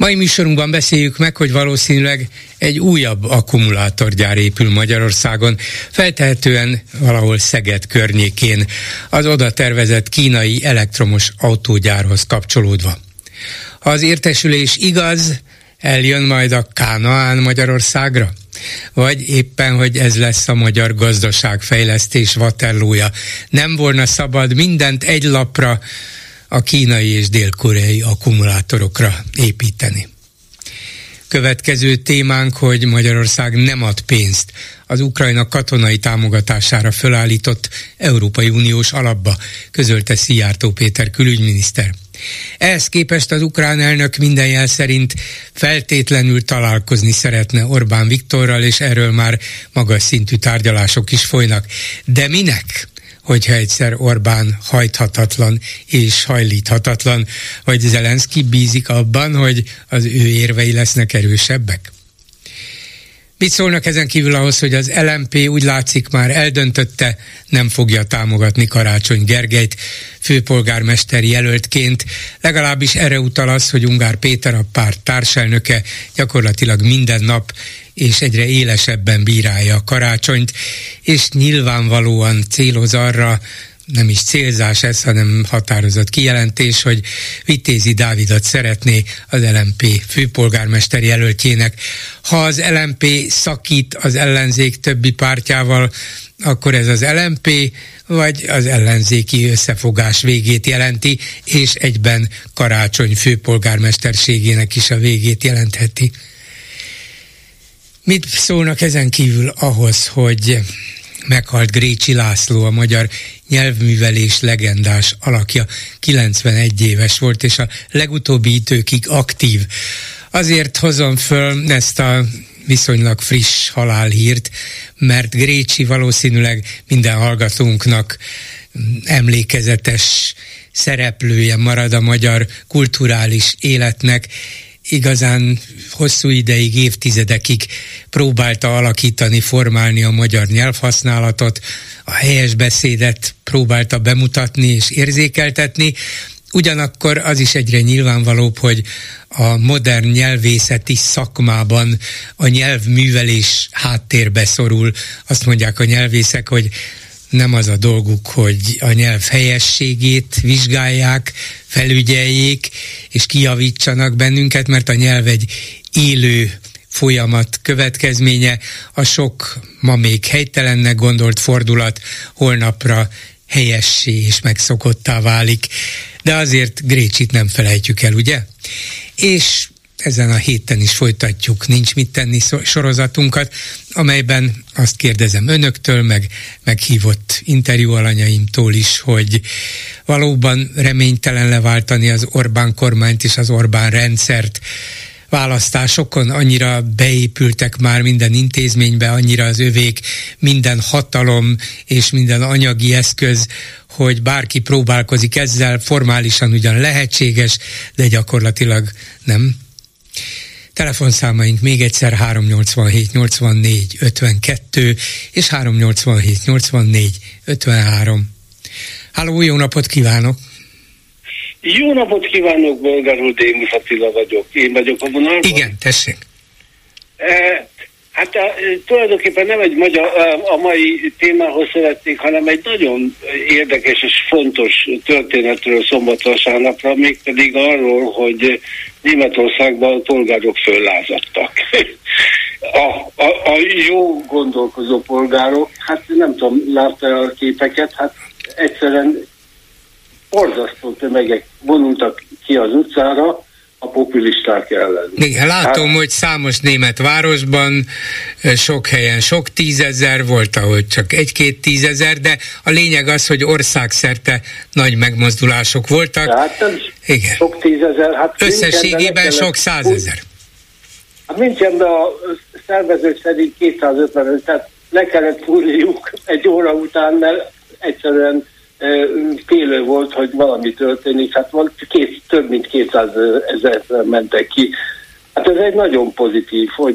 Mai műsorunkban beszéljük meg, hogy valószínűleg egy újabb akkumulátorgyár épül Magyarországon, feltehetően valahol Szeged környékén, az oda tervezett kínai elektromos autógyárhoz kapcsolódva. Ha az értesülés igaz, eljön majd a Kánaán Magyarországra? Vagy éppen, hogy ez lesz a magyar gazdaságfejlesztés vatellója. Nem volna szabad mindent egy lapra a kínai és dél-koreai akkumulátorokra építeni. Következő témánk, hogy Magyarország nem ad pénzt az Ukrajna katonai támogatására fölállított Európai Uniós alapba, közölte Szijjártó Péter külügyminiszter. Ehhez képest az ukrán elnök minden jel szerint feltétlenül találkozni szeretne Orbán Viktorral, és erről már magas szintű tárgyalások is folynak. De minek? Hogyha egyszer Orbán hajthatatlan és hajlíthatatlan, vagy Zelenszky bízik abban, hogy az ő érvei lesznek erősebbek? Mit szólnak ezen kívül ahhoz, hogy az LMP úgy látszik már eldöntötte, nem fogja támogatni Karácsony Gergelyt főpolgármester jelöltként. Legalábbis erre utal az, hogy Ungár Péter a párt társelnöke gyakorlatilag minden nap és egyre élesebben bírálja a karácsonyt, és nyilvánvalóan céloz arra, nem is célzás ez, hanem határozott kijelentés, hogy Vitézi Dávidot szeretné az LMP főpolgármester jelöltjének. Ha az LMP szakít az ellenzék többi pártjával, akkor ez az LMP vagy az ellenzéki összefogás végét jelenti, és egyben karácsony főpolgármesterségének is a végét jelentheti. Mit szólnak ezen kívül ahhoz, hogy meghalt Grécsi László, a magyar nyelvművelés legendás alakja, 91 éves volt, és a legutóbbi időkig aktív. Azért hozom föl ezt a viszonylag friss halálhírt, mert Grécsi valószínűleg minden hallgatónknak emlékezetes szereplője marad a magyar kulturális életnek, igazán hosszú ideig, évtizedekig próbálta alakítani, formálni a magyar nyelvhasználatot, a helyes beszédet próbálta bemutatni és érzékeltetni, Ugyanakkor az is egyre nyilvánvalóbb, hogy a modern nyelvészeti szakmában a nyelvművelés háttérbe szorul. Azt mondják a nyelvészek, hogy nem az a dolguk, hogy a nyelv helyességét vizsgálják, felügyeljék, és kijavítsanak bennünket, mert a nyelv egy élő folyamat következménye, a sok ma még helytelennek gondolt fordulat holnapra helyessé és megszokottá válik. De azért Grécsit nem felejtjük el, ugye? És ezen a héten is folytatjuk. Nincs mit tenni sorozatunkat, amelyben azt kérdezem önöktől, meg meghívott interjú alanyaimtól is, hogy valóban reménytelen leváltani az Orbán kormányt és az Orbán rendszert, választásokon annyira beépültek már minden intézménybe, annyira az övék minden hatalom és minden anyagi eszköz, hogy bárki próbálkozik ezzel, formálisan ugyan lehetséges, de gyakorlatilag nem Telefonszámaink még egyszer 387 84 52 és 387 84 53. Háló, jó napot kívánok! Jó napot kívánok, Bolgár úr, Démus Attila vagyok. Én vagyok a vonalban. Igen, tessék. E, hát a, e, tulajdonképpen nem egy magyar, e, a mai témához szeretnék, hanem egy nagyon érdekes és fontos történetről szombat-vasárnapra, mégpedig arról, hogy Németországban a polgárok föllázadtak. A, a, a jó gondolkozó polgárok, hát nem tudom, látta a képeket, hát egyszerűen borzasztó tömegek vonultak ki az utcára, a populisták ellen. Igen, látom, hát, hogy számos német városban sok helyen sok tízezer volt, ahol csak egy-két tízezer, de a lényeg az, hogy országszerte nagy megmozdulások voltak. Hát nem Igen. sok tízezer. Hát Összességében sok százezer. Hát Münchenben a szervezők szerint 250 tehát le kellett fúrniuk egy óra után, mert egyszerűen félő volt, hogy valami történik. Hát van, két, több mint 200 ezer mentek ki. Hát ez egy nagyon pozitív, hogy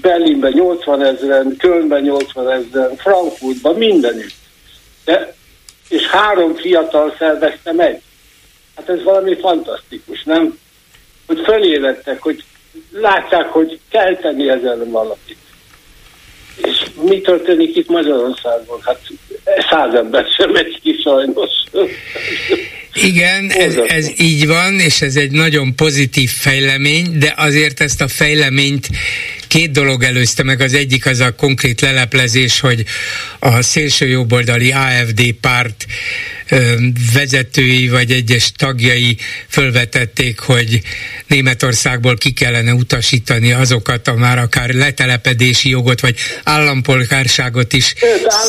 Berlinben 80 ezeren, Kölnben 80 ezeren, Frankfurtban, mindenütt. De, és három fiatal szervezte meg. Hát ez valami fantasztikus, nem? Hogy fölélettek, hogy látják, hogy kell tenni ezzel valamit. És mi történik itt Magyarországon? Hát száz ember sem megy ki sajnos. Igen, ez, ez így van, és ez egy nagyon pozitív fejlemény, de azért ezt a fejleményt két dolog előzte meg. Az egyik az a konkrét leleplezés, hogy a szélső jobboldali AFD párt vezetői vagy egyes tagjai fölvetették, hogy Németországból ki kellene utasítani azokat a már akár letelepedési jogot vagy állampolgárságot is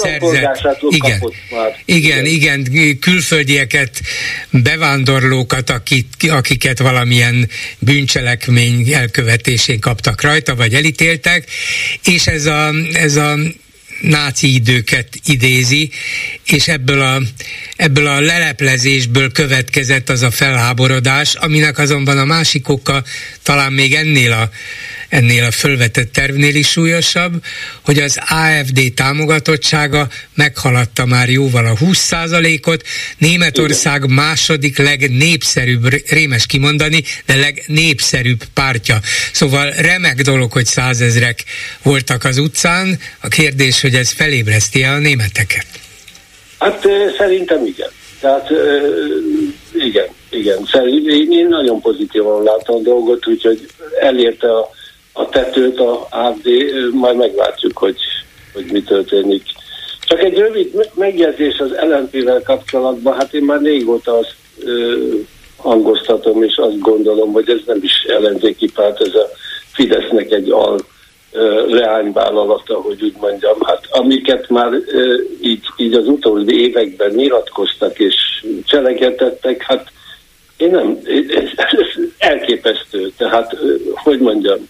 szerzett. Igen, igen, igen, külföldieket, bevándorlókat, akik, akiket valamilyen bűncselekmény elkövetésén kaptak rajta, vagy elítéltek, és ez a, ez a náci időket idézi, és ebből a, ebből a leleplezésből következett az a felháborodás, aminek azonban a másik oka talán még ennél a ennél a fölvetett tervnél is súlyosabb, hogy az AFD támogatottsága meghaladta már jóval a 20%-ot, Németország Igen. második legnépszerűbb, rémes kimondani, de legnépszerűbb pártja. Szóval remek dolog, hogy százezrek voltak az utcán. A kérdés, hogy ez felébreszti-e a németeket? Hát szerintem igen. Tehát igen, igen. Szerintem én nagyon pozitívan látom a dolgot, úgyhogy elérte a a tetőt a AFD, majd meglátjuk, hogy, hogy mi történik. Csak egy rövid megjegyzés az LNP-vel kapcsolatban, hát én már régóta azt ö, hangoztatom, és azt gondolom, hogy ez nem is ellenzéki párt, ez a Fidesznek egy al leányvállalata, hogy úgy mondjam, hát amiket már ö, így, így az utóbbi években nyilatkoztak és cselekedettek, hát én nem, ez, ez elképesztő, tehát hogy mondjam,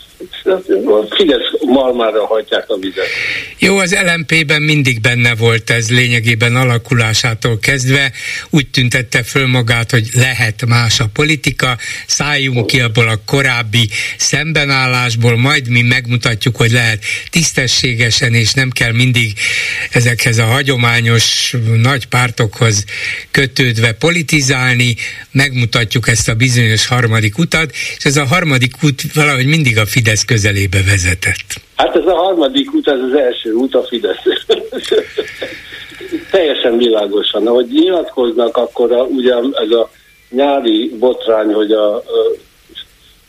Fidesz malmára hajtják a vizet. Jó, az LMP-ben mindig benne volt ez lényegében alakulásától kezdve. Úgy tüntette föl magát, hogy lehet más a politika, szálljunk ki abból a korábbi szembenállásból, majd mi megmutatjuk, hogy lehet tisztességesen, és nem kell mindig ezekhez a hagyományos nagy pártokhoz kötődve politizálni, megmutatjuk ezt a bizonyos harmadik utat, és ez a harmadik út valahogy mindig a Fidesz közelébe vezetett. Hát ez a harmadik út, ez az első út a Fidesz. Teljesen világosan. Ahogy nyilatkoznak, akkor a, ugye ez a nyári botrány, hogy a, a,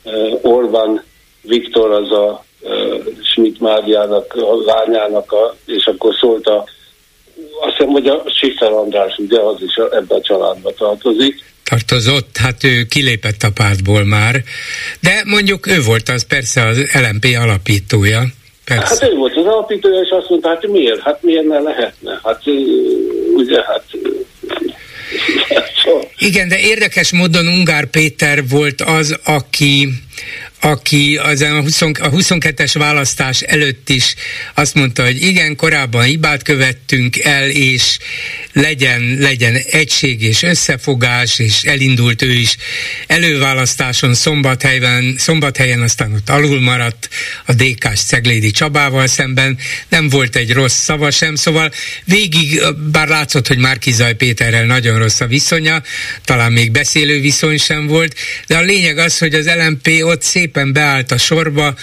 a Orbán Viktor az a, a Schmidt Máriának, a lányának, a, és akkor szólt a azt hiszem, hogy a Sister András, ugye az is ebbe a családba tartozik, tartozott, hát ő kilépett a pártból már, de mondjuk ő volt az persze az LMP alapítója. Persze. Hát ő volt az alapítója, és azt mondta, hát miért? Hát miért ne lehetne? Hát ugye, hát igen, de érdekes módon Ungár Péter volt az, aki, aki az a, 20, a 22-es választás előtt is azt mondta, hogy igen, korábban hibát követtünk el, és legyen, legyen egység és összefogás, és elindult ő is előválasztáson Szombathelyen, Szombathelyen aztán ott alul maradt a DK-s Ceglédi Csabával szemben, nem volt egy rossz szava sem, szóval végig, bár látszott, hogy Márkizaj Péterrel nagyon rossz a viszonya, talán még beszélő viszony sem volt, de a lényeg az, hogy az LMP ott szépen beállt a sorba,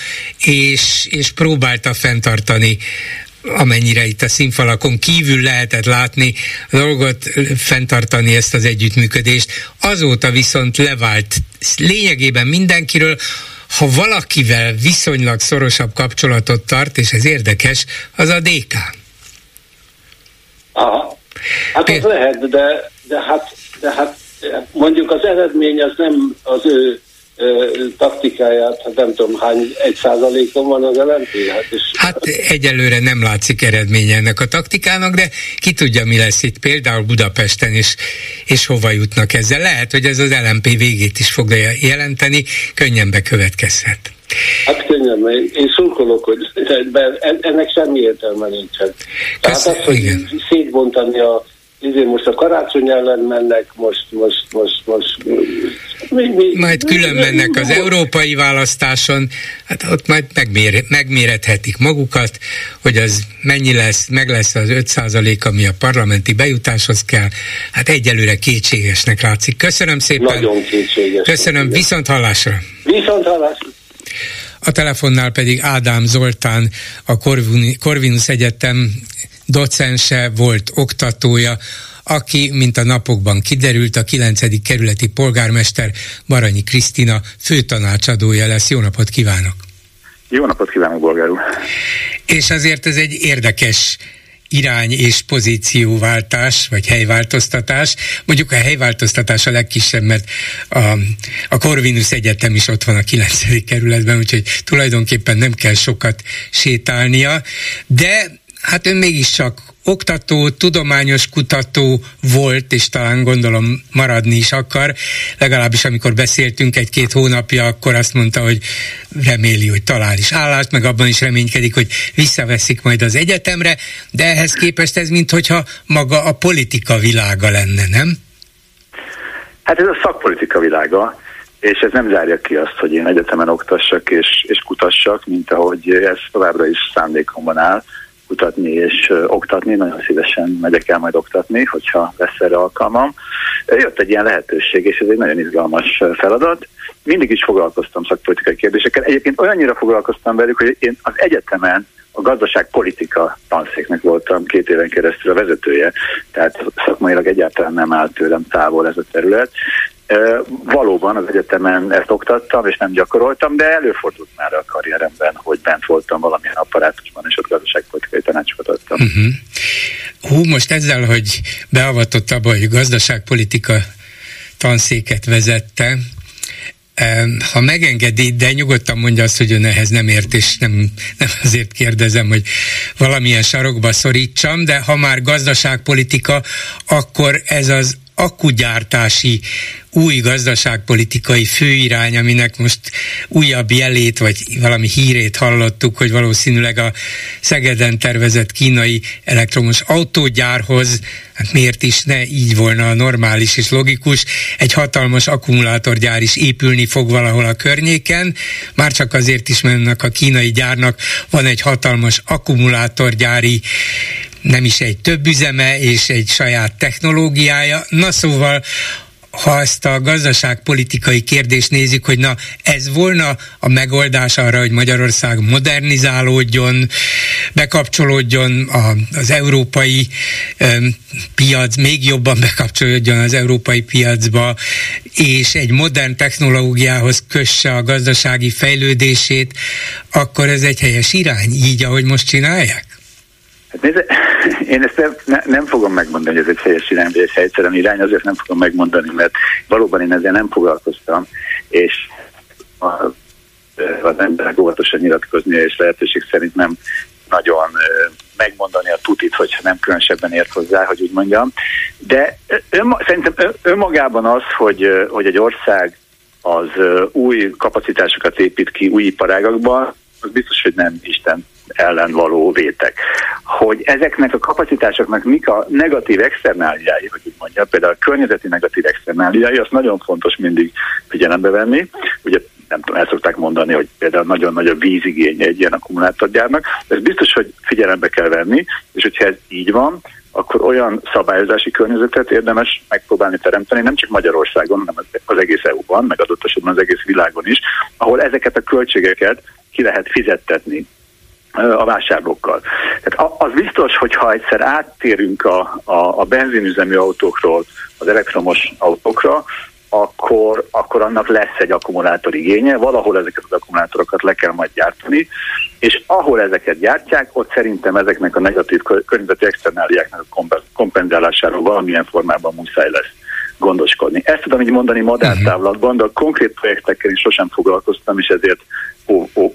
és, és próbálta fenntartani amennyire itt a színfalakon kívül lehetett látni a dolgot, fenntartani ezt az együttműködést. Azóta viszont levált lényegében mindenkiről, ha valakivel viszonylag szorosabb kapcsolatot tart, és ez érdekes, az a DK. Aha. Hát az lehet, de, de, hát, de hát mondjuk az eredmény az nem az ő taktikáját, hát nem tudom hány, egy százalékon van az LNP? Hát, és hát egyelőre nem látszik eredménye ennek a taktikának, de ki tudja, mi lesz itt például Budapesten, és, és hova jutnak ezzel. Lehet, hogy ez az LNP végét is fogja jelenteni, könnyen bekövetkezhet. Hát könnyen, mert én szurkolok, hogy ennek semmi értelme nincsen. Tehát az, hogy szétbontani a Izé most a karácsony ellen mennek, most, most, most, most mi, mi, majd külön mennek az európai választáson, hát ott majd megmér, megmérethetik magukat, hogy az mennyi lesz, meg lesz az 5 ami a parlamenti bejutáshoz kell. Hát egyelőre kétségesnek látszik. Köszönöm szépen. Nagyon kétséges. Köszönöm, viszont hallásra. Viszont hallásra. A telefonnál pedig Ádám Zoltán, a Corvinus Egyetem docense, volt oktatója, aki, mint a napokban kiderült, a 9. kerületi polgármester Baranyi Krisztina főtanácsadója lesz. Jó napot kívánok! Jó napot kívánok, bolgár úr! És azért ez egy érdekes irány és pozícióváltás, vagy helyváltoztatás. Mondjuk a helyváltoztatás a legkisebb, mert a, a Corvinus Egyetem is ott van a 9. kerületben, úgyhogy tulajdonképpen nem kell sokat sétálnia, de hát ön mégiscsak oktató, tudományos kutató volt, és talán gondolom maradni is akar. Legalábbis amikor beszéltünk egy-két hónapja, akkor azt mondta, hogy reméli, hogy talál is állást, meg abban is reménykedik, hogy visszaveszik majd az egyetemre, de ehhez képest ez minthogyha maga a politika világa lenne, nem? Hát ez a szakpolitika világa, és ez nem zárja ki azt, hogy én egyetemen oktassak és, és kutassak, mint ahogy ez továbbra is szándékomban áll kutatni és oktatni, nagyon szívesen megyek el majd oktatni, hogyha lesz erre alkalmam. Jött egy ilyen lehetőség, és ez egy nagyon izgalmas feladat. Mindig is foglalkoztam szakpolitikai kérdésekkel. Egyébként olyannyira foglalkoztam velük, hogy én az egyetemen a gazdaságpolitika tanszéknek voltam két éven keresztül a vezetője, tehát szakmailag egyáltalán nem állt tőlem távol ez a terület, Valóban az egyetemen ezt oktattam, és nem gyakoroltam, de előfordult már a karrieremben, hogy bent voltam valamilyen apparátusban, és ott gazdaságpolitikai tanácsokat adtam. Uh-huh. Hú, most ezzel, hogy beavatott abba, hogy gazdaságpolitika tanszéket vezette, ha megengedi, de nyugodtan mondja azt, hogy ön ehhez nem ért, és nem, nem azért kérdezem, hogy valamilyen sarokba szorítsam, de ha már gazdaságpolitika, akkor ez az akkugyártási új gazdaságpolitikai főirány, aminek most újabb jelét, vagy valami hírét hallottuk, hogy valószínűleg a Szegeden tervezett kínai elektromos autógyárhoz, hát miért is ne így volna a normális és logikus, egy hatalmas akkumulátorgyár is épülni fog valahol a környéken, már csak azért is, mert a kínai gyárnak van egy hatalmas akkumulátorgyári nem is egy több üzeme és egy saját technológiája. Na szóval ha ezt a gazdaságpolitikai kérdést nézik, hogy na ez volna a megoldás arra, hogy Magyarország modernizálódjon, bekapcsolódjon a, az európai um, piac, még jobban bekapcsolódjon az európai piacba, és egy modern technológiához kösse a gazdasági fejlődését, akkor ez egy helyes irány, így, ahogy most csinálják? Hát nézze, én ezt nem, ne, nem fogom megmondani, hogy ez egy helyes irány, vagy egy helyszerűen irány, azért nem fogom megmondani, mert valóban én ezzel nem foglalkoztam, és a, az emberek óvatosan nyilatkozni, és lehetőség szerint nem nagyon megmondani a tutit, hogyha nem különösebben ért hozzá, hogy úgy mondjam. De ön, szerintem önmagában az, hogy, hogy egy ország az új kapacitásokat épít ki új iparágakban, az biztos, hogy nem Isten ellen való vétek. Hogy ezeknek a kapacitásoknak mik a negatív externáliái, hogy úgy mondja, például a környezeti negatív externáliái, azt nagyon fontos mindig figyelembe venni. Ugye nem tudom, el szokták mondani, hogy például nagyon nagy a vízigénye egy ilyen akkumulátorgyárnak. Ez biztos, hogy figyelembe kell venni, és hogyha ez így van, akkor olyan szabályozási környezetet érdemes megpróbálni teremteni, nem csak Magyarországon, hanem az egész EU-ban, meg adott esetben az egész világon is, ahol ezeket a költségeket ki lehet fizettetni a vásárlókkal. Tehát az biztos, hogy ha egyszer áttérünk a, a, a benzinüzemű autókról az elektromos autókra, akkor, akkor annak lesz egy akkumulátor igénye, valahol ezeket az akkumulátorokat le kell majd gyártani, és ahol ezeket gyártják, ott szerintem ezeknek a negatív környezeti externáliáknak a kompenzálásáról valamilyen formában muszáj lesz gondoskodni. Ezt tudom így mondani madártávlatban, de a konkrét projektekkel is sosem foglalkoztam, és ezért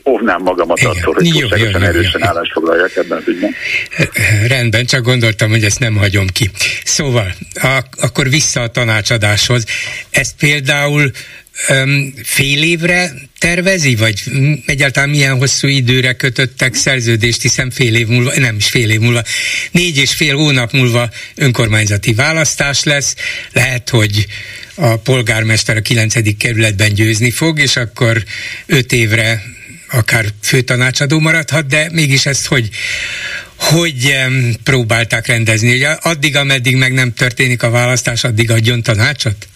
óvnám magamat Igen. attól, hogy túlságosan erősen jó. állást foglaljak ebben az ügyben. Rendben, csak gondoltam, hogy ezt nem hagyom ki. Szóval, a, akkor vissza a tanácsadáshoz. Ez például fél évre tervezi, vagy egyáltalán milyen hosszú időre kötöttek szerződést, hiszen fél év múlva, nem is fél év múlva, négy és fél hónap múlva önkormányzati választás lesz, lehet, hogy a polgármester a 9. kerületben győzni fog, és akkor öt évre akár főtanácsadó maradhat, de mégis ezt hogy, hogy próbálták rendezni, hogy addig, ameddig meg nem történik a választás, addig adjon tanácsot?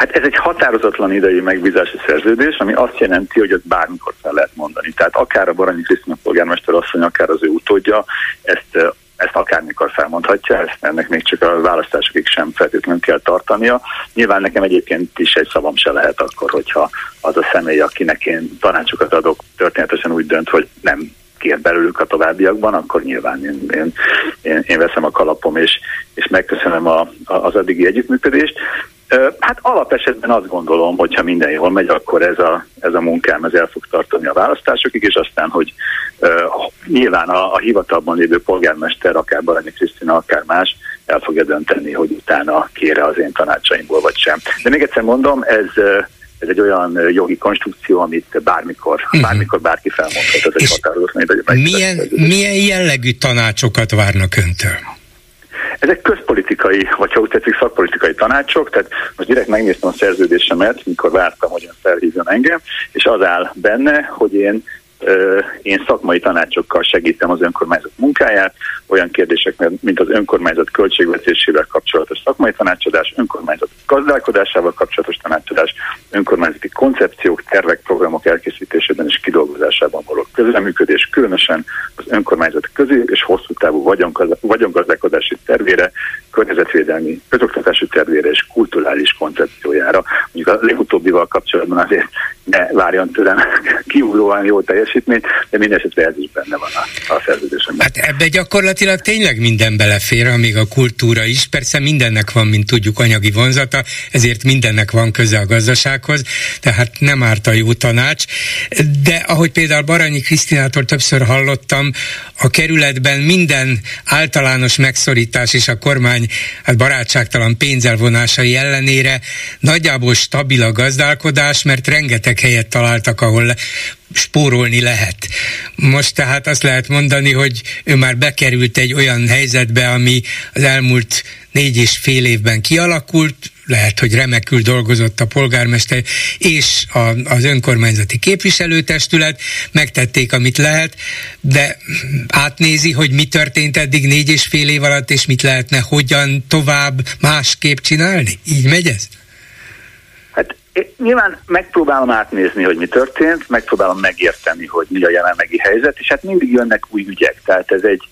Hát ez egy határozatlan idei megbízási szerződés, ami azt jelenti, hogy ezt bármikor fel lehet mondani. Tehát akár a Baranyi Krisztina polgármester asszony, akár az ő utódja, ezt ezt akármikor felmondhatja, ezt ennek még csak a választásokig sem feltétlenül kell tartania. Nyilván nekem egyébként is egy szavam se lehet akkor, hogyha az a személy, akinek én tanácsokat adok, történetesen úgy dönt, hogy nem kér belőlük a továbbiakban, akkor nyilván én, én, én, én veszem a kalapom és, és megköszönöm a, a, az addigi együttműködést. Hát alapesetben azt gondolom, hogy ha minden jól megy, akkor ez a, ez a munkám ez el fog tartani a választásokig, és aztán, hogy uh, nyilván a, a hivatalban lévő polgármester, akár Baranyi Krisztina, akár más, el fogja dönteni, hogy utána kére az én tanácsaimból, vagy sem. De még egyszer mondom, ez ez egy olyan jogi konstrukció, amit bármikor, uh-huh. bármikor bárki felmondhat. Ez egy határozat, milyen, milyen jellegű tanácsokat várnak öntől? Ezek közpolitikai, vagy ha úgy tetszik, szakpolitikai tanácsok, tehát most direkt megnéztem a szerződésemet, mikor vártam, hogy ön felhívjon engem, és az áll benne, hogy én én szakmai tanácsokkal segítem az önkormányzat munkáját, olyan kérdések, mint az önkormányzat költségvetésével kapcsolatos szakmai tanácsadás, önkormányzat gazdálkodásával kapcsolatos tanácsadás, önkormányzati koncepciók, tervek, programok elkészítésében és kidolgozásában való közreműködés, különösen az önkormányzat közé és hosszú távú vagyongazdálkodási tervére, környezetvédelmi, közoktatási tervére és kulturális koncepciójára. Mondjuk a legutóbbival kapcsolatban azért ne várjon tőlem kiugróan jó teljesítményt, de minden esetre ez is benne van a, a szerződésemben. Hát ebbe gyakorlatilag tényleg minden belefér, amíg a kultúra is. Persze mindennek van, mint tudjuk, anyagi vonzata, ezért mindennek van köze a gazdasághoz, tehát nem árt a jó tanács. De ahogy például Baranyi Krisztinától többször hallottam, a kerületben minden általános megszorítás és a kormány hát barátságtalan pénzelvonásai ellenére nagyjából stabil a gazdálkodás, mert rengeteg helyet találtak, ahol spórolni lehet. Most tehát azt lehet mondani, hogy ő már bekerült egy olyan helyzetbe, ami az elmúlt négy és fél évben kialakult, lehet, hogy remekül dolgozott a polgármester és a, az önkormányzati képviselőtestület, megtették, amit lehet, de átnézi, hogy mi történt eddig négy és fél év alatt, és mit lehetne hogyan tovább másképp csinálni? Így megy ez? Hát nyilván megpróbálom átnézni, hogy mi történt, megpróbálom megérteni, hogy mi a jelenlegi helyzet, és hát mindig jönnek új ügyek, tehát ez egy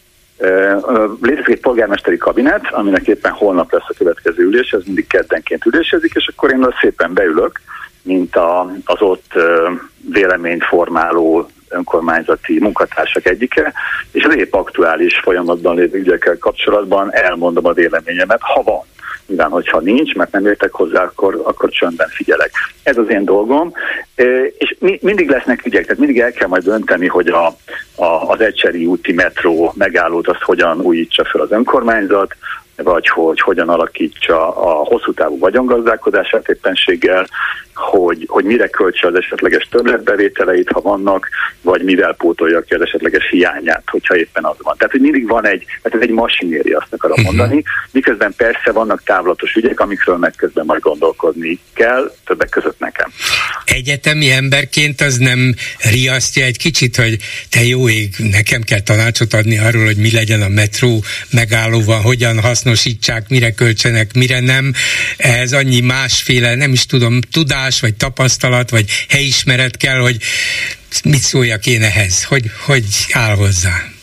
Létezik egy polgármesteri kabinet, aminek éppen holnap lesz a következő ülés, ez mindig keddenként ülésezik, és akkor én szépen beülök, mint a, az ott véleményt formáló önkormányzati munkatársak egyike, és az épp aktuális folyamatban lévő ügyekkel kapcsolatban elmondom a véleményemet, ha van. Nyilván, hogyha nincs, mert nem értek hozzá, akkor, akkor csöndben figyelek. Ez az én dolgom, és mi, mindig lesznek ügyek, tehát mindig el kell majd dönteni, hogy a, a, az Ecseri úti metró megállót azt hogyan újítsa fel az önkormányzat, vagy hogy hogyan alakítsa a hosszú távú vagyongazdálkodását éppenséggel, hogy, hogy mire költse az esetleges többletbevételeit, ha vannak, vagy mivel pótolja ki az esetleges hiányát, hogyha éppen az van. Tehát, hogy mindig van egy, tehát ez egy masinéri, azt akarom uh-huh. mondani, miközben persze vannak távlatos ügyek, amikről meg közben majd gondolkodni kell, többek között nekem. Egyetemi emberként az nem riasztja egy kicsit, hogy te jó ég, nekem kell tanácsot adni arról, hogy mi legyen a metró megállóval, hogyan hasznosítsák, mire költsenek, mire nem. Ez annyi másféle, nem is tudom, tudás, vagy tapasztalat, vagy helyismeret kell, hogy mit szóljak én ehhez, hogy, hogy áll hozzá.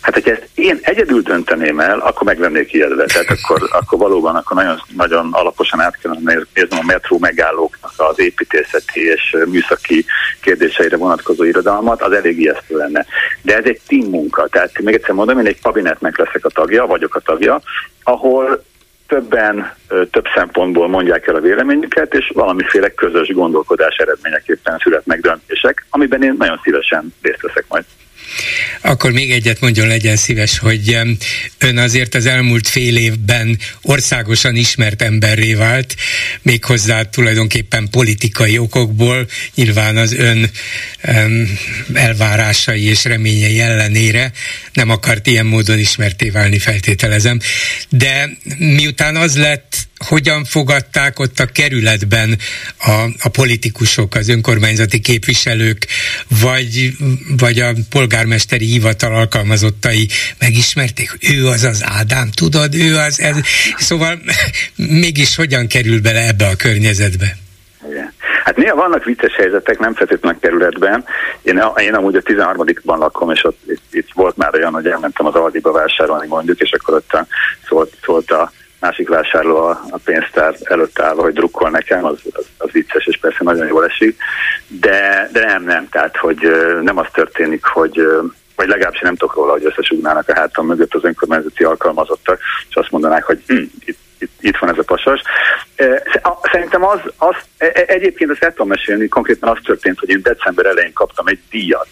Hát, hogyha ezt én egyedül dönteném el, akkor meg lennék ijedve. Tehát akkor, akkor valóban akkor nagyon, nagyon alaposan át kellene néznem a metró megállóknak az építészeti és műszaki kérdéseire vonatkozó irodalmat, az elég ijesztő lenne. De ez egy team munka. Tehát még egyszer mondom, én egy kabinetnek leszek a tagja, vagyok a tagja, ahol többen több szempontból mondják el a véleményüket, és valamiféle közös gondolkodás eredményeképpen születnek döntések, amiben én nagyon szívesen részt veszek majd. Akkor még egyet mondjon, legyen szíves, hogy ön azért az elmúlt fél évben országosan ismert emberré vált, méghozzá tulajdonképpen politikai okokból, nyilván az ön elvárásai és reményei ellenére nem akart ilyen módon ismerté válni, feltételezem. De miután az lett, hogyan fogadták ott a kerületben a, a politikusok, az önkormányzati képviselők, vagy, vagy a polgármesteri hivatal alkalmazottai megismerték, ő az az Ádám, tudod, ő az ez. Szóval mégis hogyan kerül bele ebbe a környezetbe? Hát néha vannak vicces helyzetek, nem feltétlenül kerületben. Én, én amúgy a 13-ban lakom, és ott itt, itt, volt már olyan, hogy elmentem az Aldiba vásárolni mondjuk, és akkor ott szólt, szólt a másik vásárló a, a pénztár előtt állva, hogy drukkol nekem, az, az, az vicces, és persze nagyon jól esik. De, de nem, nem, tehát hogy nem az történik, hogy vagy legalábbis nem tudok róla, hogy összesugnának a hátam mögött az önkormányzati alkalmazottak, és azt mondanák, hogy hm, itt, itt, itt van ez a pasas. Szerintem az, az e, e, egyébként azt el tudom mesélni, konkrétan az történt, hogy én december elején kaptam egy díjat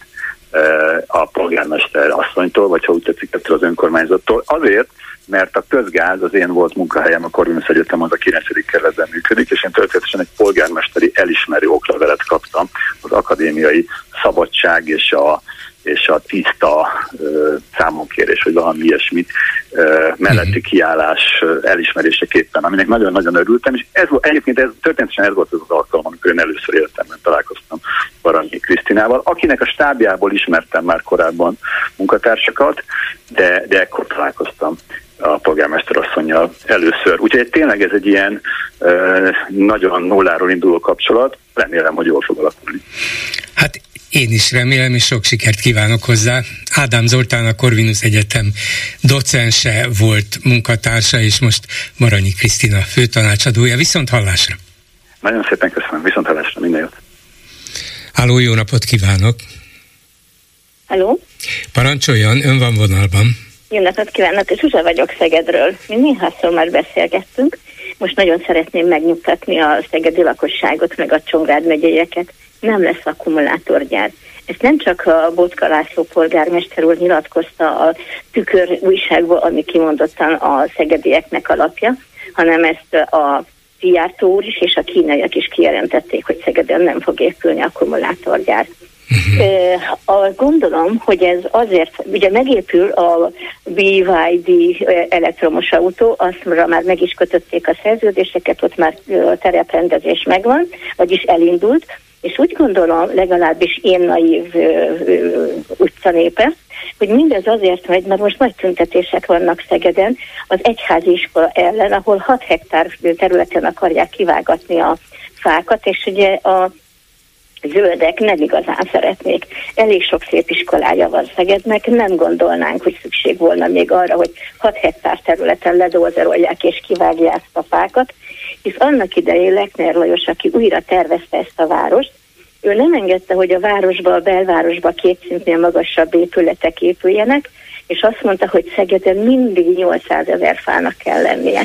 a polgármester asszonytól, vagy ha úgy tetszik, ettől az önkormányzattól, azért, mert a közgáz az én volt munkahelyem, a Corvinus Egyetem az a 9. kerületben működik, és én történetesen egy polgármesteri elismerő oklevelet kaptam az akadémiai szabadság és a és a tiszta uh, számonkérés, vagy valami ilyesmit uh, melletti uh-huh. kiállás uh, elismeréseképpen, aminek nagyon-nagyon örültem, és ez volt, egyébként ez, történetesen ez volt az, az alkalom, amikor én először életemben találkoztam Baranyi Krisztinával, akinek a stábjából ismertem már korábban munkatársakat, de, de ekkor találkoztam a polgármester asszonynal először. Úgyhogy tényleg ez egy ilyen nagyon nulláról induló kapcsolat, remélem, hogy jól fog alakulni. Hát én is remélem, és sok sikert kívánok hozzá. Ádám Zoltán, a Corvinus Egyetem docense volt munkatársa, és most Maranyi Krisztina főtanácsadója. Viszont hallásra! Nagyon szépen köszönöm, viszont hallásra, minden jót! Háló, jó napot kívánok! Halló? Parancsoljon, ön van vonalban. Jó napot kívánok, Zsuzsa vagyok Szegedről. Mi néhányszor már beszélgettünk. Most nagyon szeretném megnyugtatni a szegedi lakosságot, meg a Csongrád megyeieket nem lesz akkumulátorgyár. Ezt nem csak a Botka László polgármester úr nyilatkozta a tükör újságból, ami kimondottan a szegedieknek alapja, hanem ezt a Szijjártó úr is és a kínaiak is kijelentették, hogy Szegeden nem fog épülni akkumulátorgyár. Uh-huh. Gondolom, hogy ez azért, ugye megépül a BYD elektromos autó, azt már meg is kötötték a szerződéseket, ott már tereprendezés megvan, vagyis elindult, és úgy gondolom, legalábbis én naív utcanépe, hogy mindez azért megy, mert most nagy tüntetések vannak Szegeden az egyházi iskola ellen, ahol 6 hektár területen akarják kivágatni a fákat, és ugye a zöldek nem igazán szeretnék. Elég sok szép iskolája van Szegednek, nem gondolnánk, hogy szükség volna még arra, hogy 6 hektár területen ledolzerolják és kivágják a fákat, hisz annak idején Lekner Lajos, aki újra tervezte ezt a várost, ő nem engedte, hogy a városba, a belvárosba két szintnél magasabb épületek épüljenek, és azt mondta, hogy Szegeden mindig 800 ezer fának kell lennie.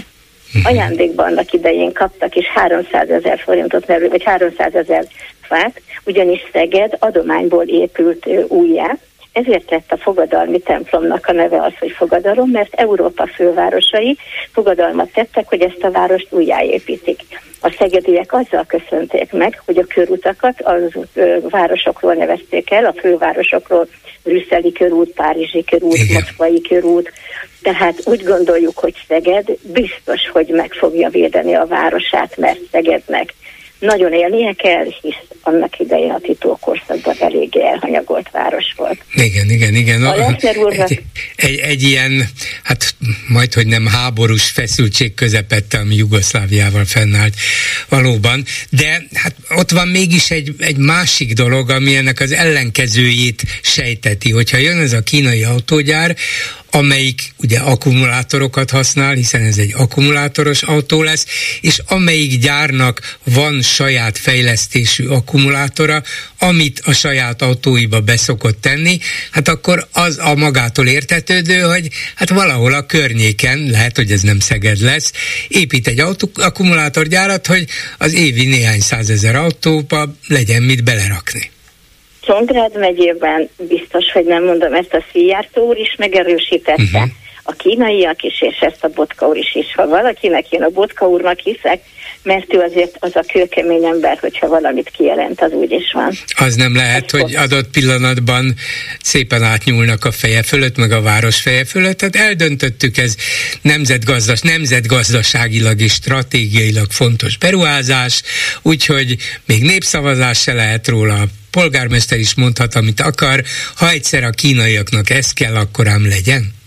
Mhm. Ajándékban annak idején kaptak, és 300 ezer forintot vagy 300 ezer fát, ugyanis Szeged adományból épült újjá, ezért lett a fogadalmi templomnak a neve az, hogy fogadalom, mert Európa fővárosai fogadalmat tettek, hogy ezt a várost újjáépítik. A szegediek azzal köszönték meg, hogy a körutakat az városokról nevezték el, a fővárosokról Brüsszeli körút, Párizsi körút, Igen. Moszkvai körút. Tehát úgy gondoljuk, hogy Szeged biztos, hogy meg fogja védeni a városát, mert Szegednek nagyon élnie kell, hisz annak idején a titókorszakban eléggé elhanyagolt város volt. Igen, igen, igen. A úrnak... egy, egy, egy ilyen, hát majd, hogy nem háborús feszültség közepette, ami Jugoszláviával fennállt valóban, de hát ott van mégis egy, egy másik dolog, ami ennek az ellenkezőjét sejteti, hogyha jön ez a kínai autógyár, amelyik ugye akkumulátorokat használ, hiszen ez egy akkumulátoros autó lesz, és amelyik gyárnak van saját fejlesztésű akkumulátora, amit a saját autóiba beszokott tenni, hát akkor az a magától értetődő, hogy hát valahol a környéken, lehet, hogy ez nem Szeged lesz, épít egy autó, akkumulátorgyárat, hogy az évi néhány százezer autóba legyen mit belerakni. Csongrád megyében biztos, hogy nem mondom, ezt a Szijjártó úr is megerősítette, uh-huh. a kínaiak is, és ezt a Botka úr is is. Ha valakinek én a Botka úrnak hiszek, mert ő azért az a kőkemény ember, hogyha valamit kijelent, az úgy is van. Az nem lehet, Ez hogy adott pillanatban szépen átnyúlnak a feje fölött, meg a város feje fölött, tehát eldöntöttük, ez nemzetgazdas, nemzetgazdaságilag és stratégiailag fontos beruházás, úgyhogy még népszavazás se lehet róla, polgármester is mondhat, amit akar, ha egyszer a kínaiaknak ez kell, akkor ám legyen.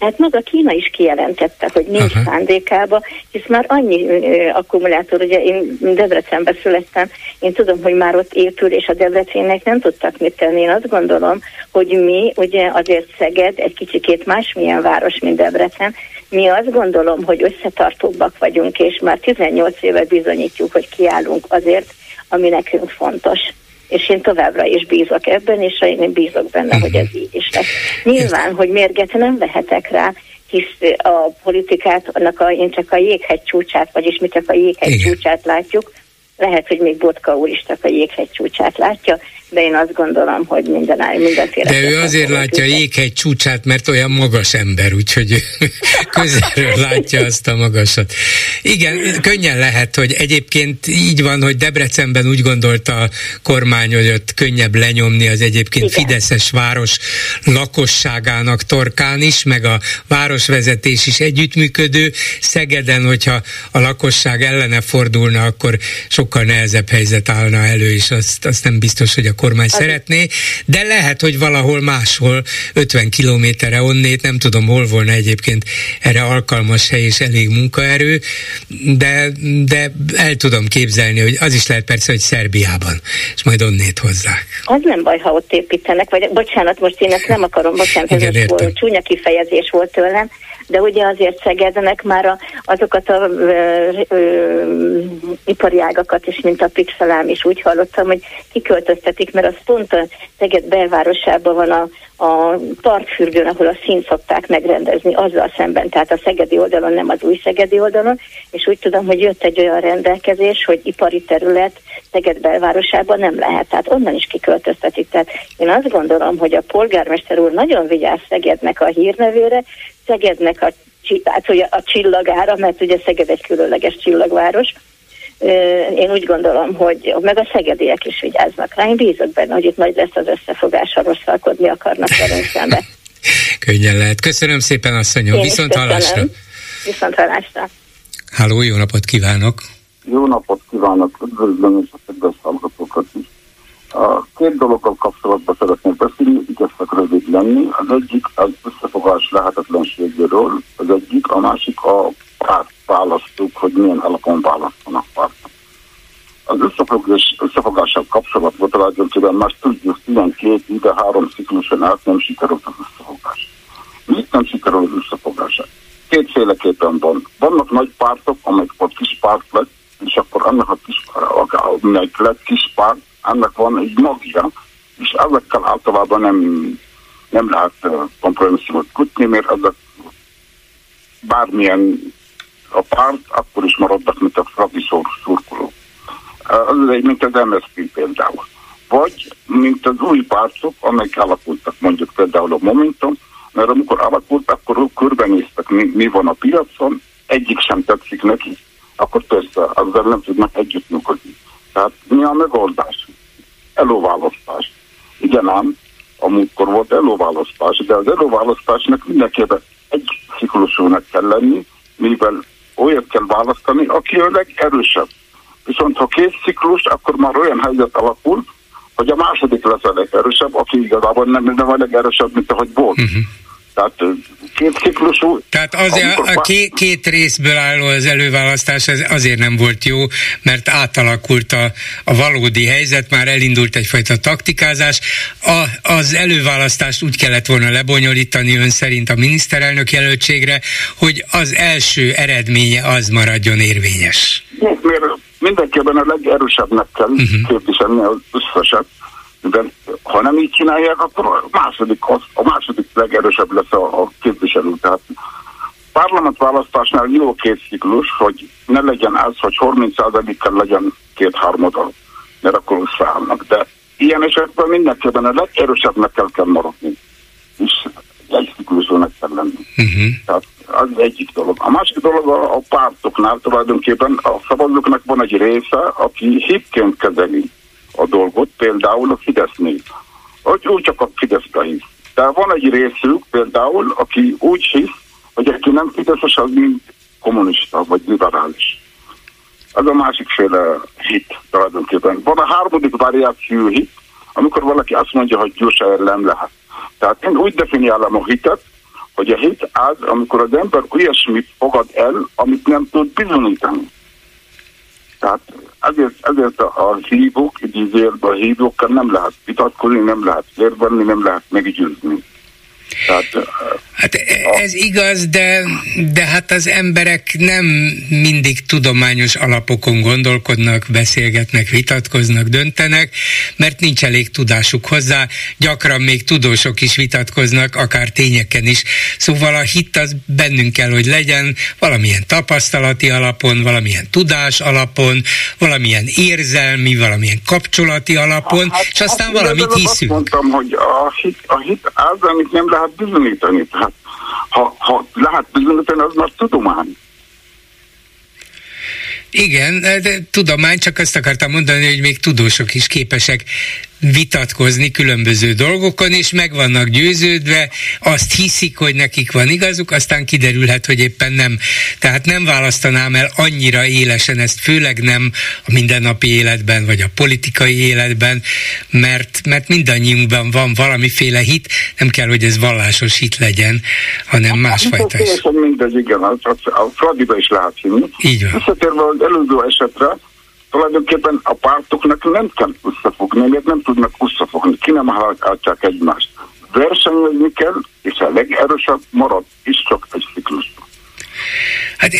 Hát maga Kína is kijelentette, hogy nincs Aha. szándékába, hisz már annyi ö, akkumulátor, ugye én Debrecenbe születtem, én tudom, hogy már ott épül, és a Debrecennek nem tudtak mit tenni. Én azt gondolom, hogy mi, ugye azért Szeged egy kicsikét másmilyen város, mint Debrecen, mi azt gondolom, hogy összetartóbbak vagyunk, és már 18 éve bizonyítjuk, hogy kiállunk azért, ami nekünk fontos és én továbbra is bízok ebben, és én bízok benne, uh-huh. hogy ez így is lesz. Nyilván, hogy mérget nem vehetek rá, hisz a politikát, annak a, én csak a jéghegy csúcsát, vagyis mi csak a jéghegy Igen. csúcsát látjuk, lehet, hogy még Botka úr is csak a jéghegy csúcsát látja, de én azt gondolom, hogy minden mindenféle. De ő azért látja a jéghegy csúcsát, mert olyan magas ember, úgyhogy közelről látja azt a magasat. Igen, könnyen lehet, hogy egyébként így van, hogy Debrecenben úgy gondolta a kormány, hogy ott könnyebb lenyomni az egyébként Igen. Fideszes város lakosságának torkán is, meg a városvezetés is együttműködő. Szegeden, hogyha a lakosság ellene fordulna, akkor sokkal nehezebb helyzet állna elő, és azt, azt nem biztos, hogy a kormány az... szeretné, de lehet, hogy valahol máshol 50 kilométerre onnét, nem tudom, hol volna egyébként erre alkalmas hely és elég munkaerő, de, de el tudom képzelni, hogy az is lehet persze, hogy Szerbiában, és majd onnét hozzák. Az nem baj, ha ott építenek, vagy bocsánat, most én ezt nem akarom, bocsánat, ez Igen, csúnya kifejezés volt tőlem, de ugye azért Szegednek már a, azokat a ö, ö, ipari ágakat is, mint a pixelám is úgy hallottam, hogy kiköltöztetik, mert az pont a Szeged belvárosában van a, a partfürdőn, ahol a színt szokták megrendezni, azzal szemben, tehát a szegedi oldalon, nem az új szegedi oldalon, és úgy tudom, hogy jött egy olyan rendelkezés, hogy ipari terület Szeged belvárosában nem lehet, tehát onnan is kiköltöztetik. Tehát én azt gondolom, hogy a polgármester úr nagyon vigyáz Szegednek a hírnevére, Szegednek a, hát, hogy a csillagára, mert ugye Szeged egy különleges csillagváros, én úgy gondolom, hogy meg a szegediek is vigyáznak rá. Én bízok benne, hogy itt nagy lesz az összefogás, ha rosszalkodni akarnak velünk szembe. Könnyen lehet. Köszönöm szépen, asszonyom. Viszont hallásra. Viszont hallásra. Háló, jó napot kívánok! Jó napot kívánok, üdvözlöm és a kedves hallgatókat is. A két dologgal kapcsolatban szeretnék beszélni, igyekszek rövid lenni. Az egyik az összefogás lehetetlenségéről, az egyik, a másik a párt választók, hogy milyen alapon választanak pártot. Az összefogás, összefogással kapcsolatban tulajdonképpen már tudjuk, 12 ide három cikluson át nem sikerült az összefogás. Mit nem sikerült az összefogás? Kétféleképpen van. Vannak nagy pártok, amelyek ott kis párt lett, és akkor annak a kis, amelyik lett kis párt, annak van egy magja, és ezekkel általában nem, nem lehet kompromisszumot kutni, mert ezek bármilyen a párt, akkor is maradnak, mint a frabi szurkoló. Az egy, mint az MSZP például. Vagy, mint az új pártok, amelyek alakultak, mondjuk például a Momentum, mert amikor alakult, akkor körbenéztek, mi, mi van a piacon, egyik sem tetszik neki, akkor persze azzal nem tudnak együttműködni. Tehát mi a megoldás? Előválasztás. Igen ám, a múltkor volt előválasztás, de az előválasztásnak mindenképpen egy ciklusúnak kell lenni, mivel olyat kell választani, aki a legerősebb. Viszont ha két ciklus, akkor már olyan helyzet alakul, hogy a második lesz a legerősebb, aki igazából nem, nem a legerősebb, mint ahogy volt. Uh-huh. Tehát két ciklusú. Tehát azért a két, két részből álló az előválasztás az azért nem volt jó, mert átalakult a, a valódi helyzet, már elindult egyfajta taktikázás. A, az előválasztást úgy kellett volna lebonyolítani ön szerint a miniszterelnök jelöltségre, hogy az első eredménye az maradjon érvényes. Mert mindenképpen a legerősebbnek kell uh-huh. képviselni az összeset de ha nem így csinálják, akkor a második, a második legerősebb lesz a, a képviselő. Tehát választásnál jó két ciklus, hogy ne legyen az, hogy 30%-kal legyen két harmadal, mert akkor összeállnak. De ilyen esetben mindenképpen a legerősebbnek kell, kell maradni. És egy ciklusónak kell lenni. Uh-huh. Tehát az egyik dolog. A másik dolog a, a pártoknál tulajdonképpen a szavazóknak van egy része, aki hitként kezeli a dolgot, például a Fidesznél. Úgy csak a Fideszbe hisz. De van egy részük például, aki úgy hisz, hogy aki nem Fideszes, az mind kommunista vagy liberális. Ez a másikféle hit tulajdonképpen. Van a harmadik variáció hit, amikor valaki azt mondja, hogy gyorsan nem lehet. Tehát én úgy definiálom a hitet, hogy a hit az, amikor az ember olyasmit fogad el, amit nem tud bizonyítani. Tehát ezért, ezért a, a hívók, idézőjelben a hívókkal nem lehet vitatkozni, nem lehet érvelni, nem lehet meggyőzni. Tehát, hát ez igaz, de, de hát az emberek nem mindig tudományos alapokon gondolkodnak, beszélgetnek, vitatkoznak, döntenek, mert nincs elég tudásuk hozzá. Gyakran még tudósok is vitatkoznak, akár tényeken is. Szóval a hit az bennünk kell, hogy legyen valamilyen tapasztalati alapon, valamilyen tudás alapon, valamilyen érzelmi, valamilyen kapcsolati alapon, hát, és aztán hát, valamit hiszünk. Azt mondtam, hogy a hit, a hit az, amit nem lehet bizonyítani. Tehát ha, ha lehet bizonyítani, az már tudomány. Igen, de tudomány, csak azt akartam mondani, hogy még tudósok is képesek vitatkozni különböző dolgokon, és meg vannak győződve, azt hiszik, hogy nekik van igazuk, aztán kiderülhet, hogy éppen nem. Tehát nem választanám el annyira élesen ezt, főleg nem a mindennapi életben, vagy a politikai életben, mert, mert mindannyiunkban van valamiféle hit, nem kell, hogy ez vallásos hit legyen, hanem másfajta is. Mindegy, igen, a, a Fradiba is lehet hinni. Így van. Visszatérve az előző esetre, tulajdonképpen a pártoknak nem kell összefogni, mert nem tudnak összefogni, ki nem hallgatják egymást. Versenyezni kell, és a legerősebb marad is csak egy ciklus. Hát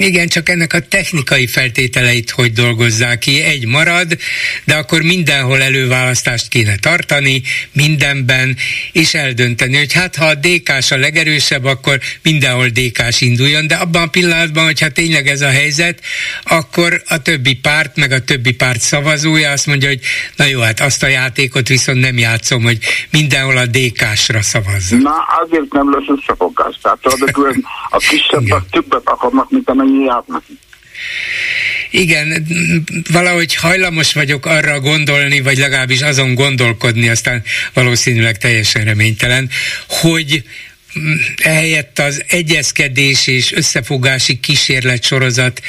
igen, csak ennek a technikai feltételeit hogy dolgozzák ki. Egy marad, de akkor mindenhol előválasztást kéne tartani, mindenben, és eldönteni, hogy hát ha a DK-s a legerősebb, akkor mindenhol DK-s induljon, de abban a pillanatban, hogyha tényleg ez a helyzet, akkor a többi párt, meg a többi párt szavazója azt mondja, hogy na jó, hát azt a játékot viszont nem játszom, hogy mindenhol a DK-sra szavazzak. Na, azért nem lesz összefogás. Tehát a kisebbek többet akarnak, mint amennyi járnak. Igen, valahogy hajlamos vagyok arra gondolni, vagy legalábbis azon gondolkodni, aztán valószínűleg teljesen reménytelen, hogy ehelyett az egyezkedés és összefogási kísérlet sorozat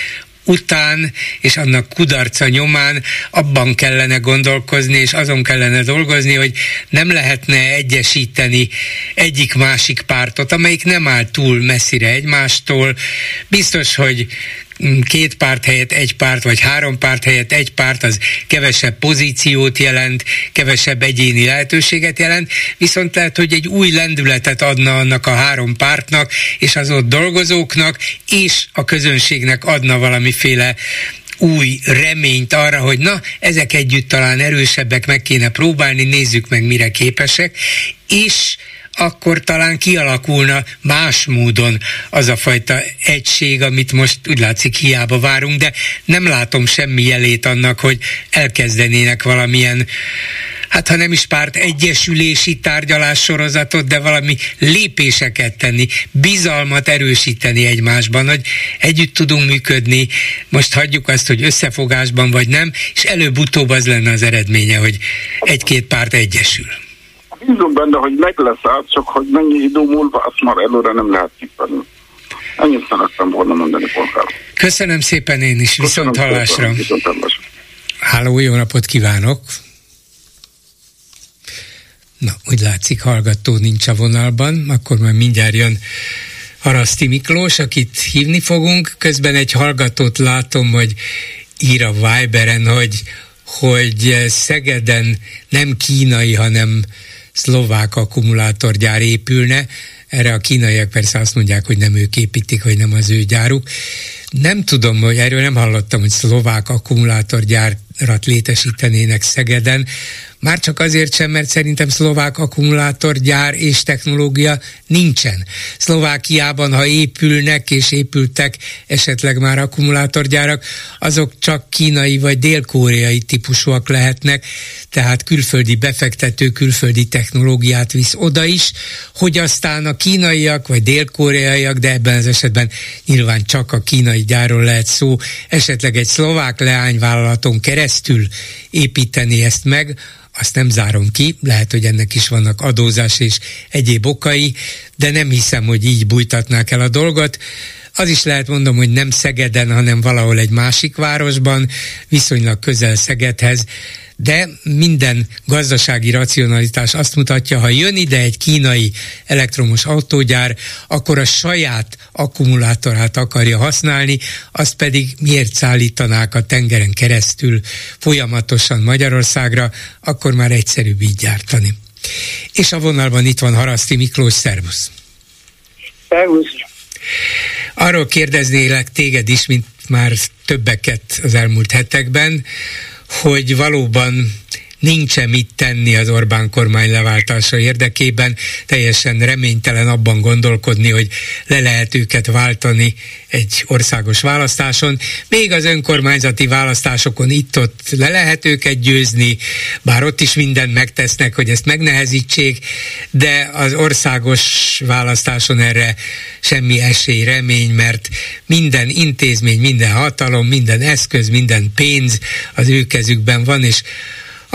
után és annak kudarca nyomán abban kellene gondolkozni, és azon kellene dolgozni, hogy nem lehetne egyesíteni egyik-másik pártot, amelyik nem áll túl messzire egymástól. Biztos, hogy két párt helyett egy párt, vagy három párt helyett egy párt, az kevesebb pozíciót jelent, kevesebb egyéni lehetőséget jelent, viszont lehet, hogy egy új lendületet adna annak a három pártnak, és az ott dolgozóknak, és a közönségnek adna valamiféle új reményt arra, hogy na, ezek együtt talán erősebbek, meg kéne próbálni, nézzük meg, mire képesek, és akkor talán kialakulna más módon az a fajta egység, amit most úgy látszik hiába várunk, de nem látom semmi jelét annak, hogy elkezdenének valamilyen hát ha nem is párt egyesülési tárgyalássorozatot, de valami lépéseket tenni, bizalmat erősíteni egymásban, hogy együtt tudunk működni, most hagyjuk azt, hogy összefogásban vagy nem, és előbb-utóbb az lenne az eredménye, hogy egy-két párt egyesül. Bízom benne, hogy meg lesz át, csak hogy mennyi idő múlva, azt már előre nem lehet tippelni. Ennyit szerettem volna mondani, polgár. Köszönöm szépen én is, viszont hallásra. Viszont hallásra. Háló, jó napot kívánok! Na, úgy látszik, hallgató nincs a vonalban, akkor már mindjárt jön Haraszti Miklós, akit hívni fogunk. Közben egy hallgatót látom, hogy ír a Viberen, hogy, hogy Szegeden nem kínai, hanem szlovák akkumulátorgyár épülne. Erre a kínaiak persze azt mondják, hogy nem ők építik, hogy nem az ő gyáruk. Nem tudom, hogy erről nem hallottam, hogy szlovák akkumulátorgyár létesítenének Szegeden, már csak azért sem, mert szerintem szlovák akkumulátorgyár és technológia nincsen. Szlovákiában, ha épülnek és épültek esetleg már akkumulátorgyárak, azok csak kínai vagy dél-koreai típusúak lehetnek, tehát külföldi befektető, külföldi technológiát visz oda is, hogy aztán a kínaiak vagy dél-koreaiak, de ebben az esetben nyilván csak a kínai gyáról lehet szó, esetleg egy szlovák leányvállalaton keresztül építeni ezt meg, azt nem zárom ki, lehet, hogy ennek is vannak adózás és egyéb okai, de nem hiszem, hogy így bújtatnák el a dolgot. Az is lehet mondom, hogy nem Szegeden, hanem valahol egy másik városban, viszonylag közel Szegedhez, de minden gazdasági racionalitás azt mutatja, ha jön ide egy kínai elektromos autógyár, akkor a saját akkumulátorát akarja használni, azt pedig miért szállítanák a tengeren keresztül folyamatosan Magyarországra, akkor már egyszerűbb így gyártani. És a vonalban itt van Haraszti Miklós, szervusz! Szervusz! Arról kérdeznélek téged is, mint már többeket az elmúlt hetekben, hogy valóban nincsen mit tenni az Orbán kormány leváltása érdekében, teljesen reménytelen abban gondolkodni, hogy le lehet őket váltani egy országos választáson. Még az önkormányzati választásokon itt-ott le lehet őket győzni, bár ott is mindent megtesznek, hogy ezt megnehezítsék, de az országos választáson erre semmi esély, remény, mert minden intézmény, minden hatalom, minden eszköz, minden pénz az ő kezükben van, és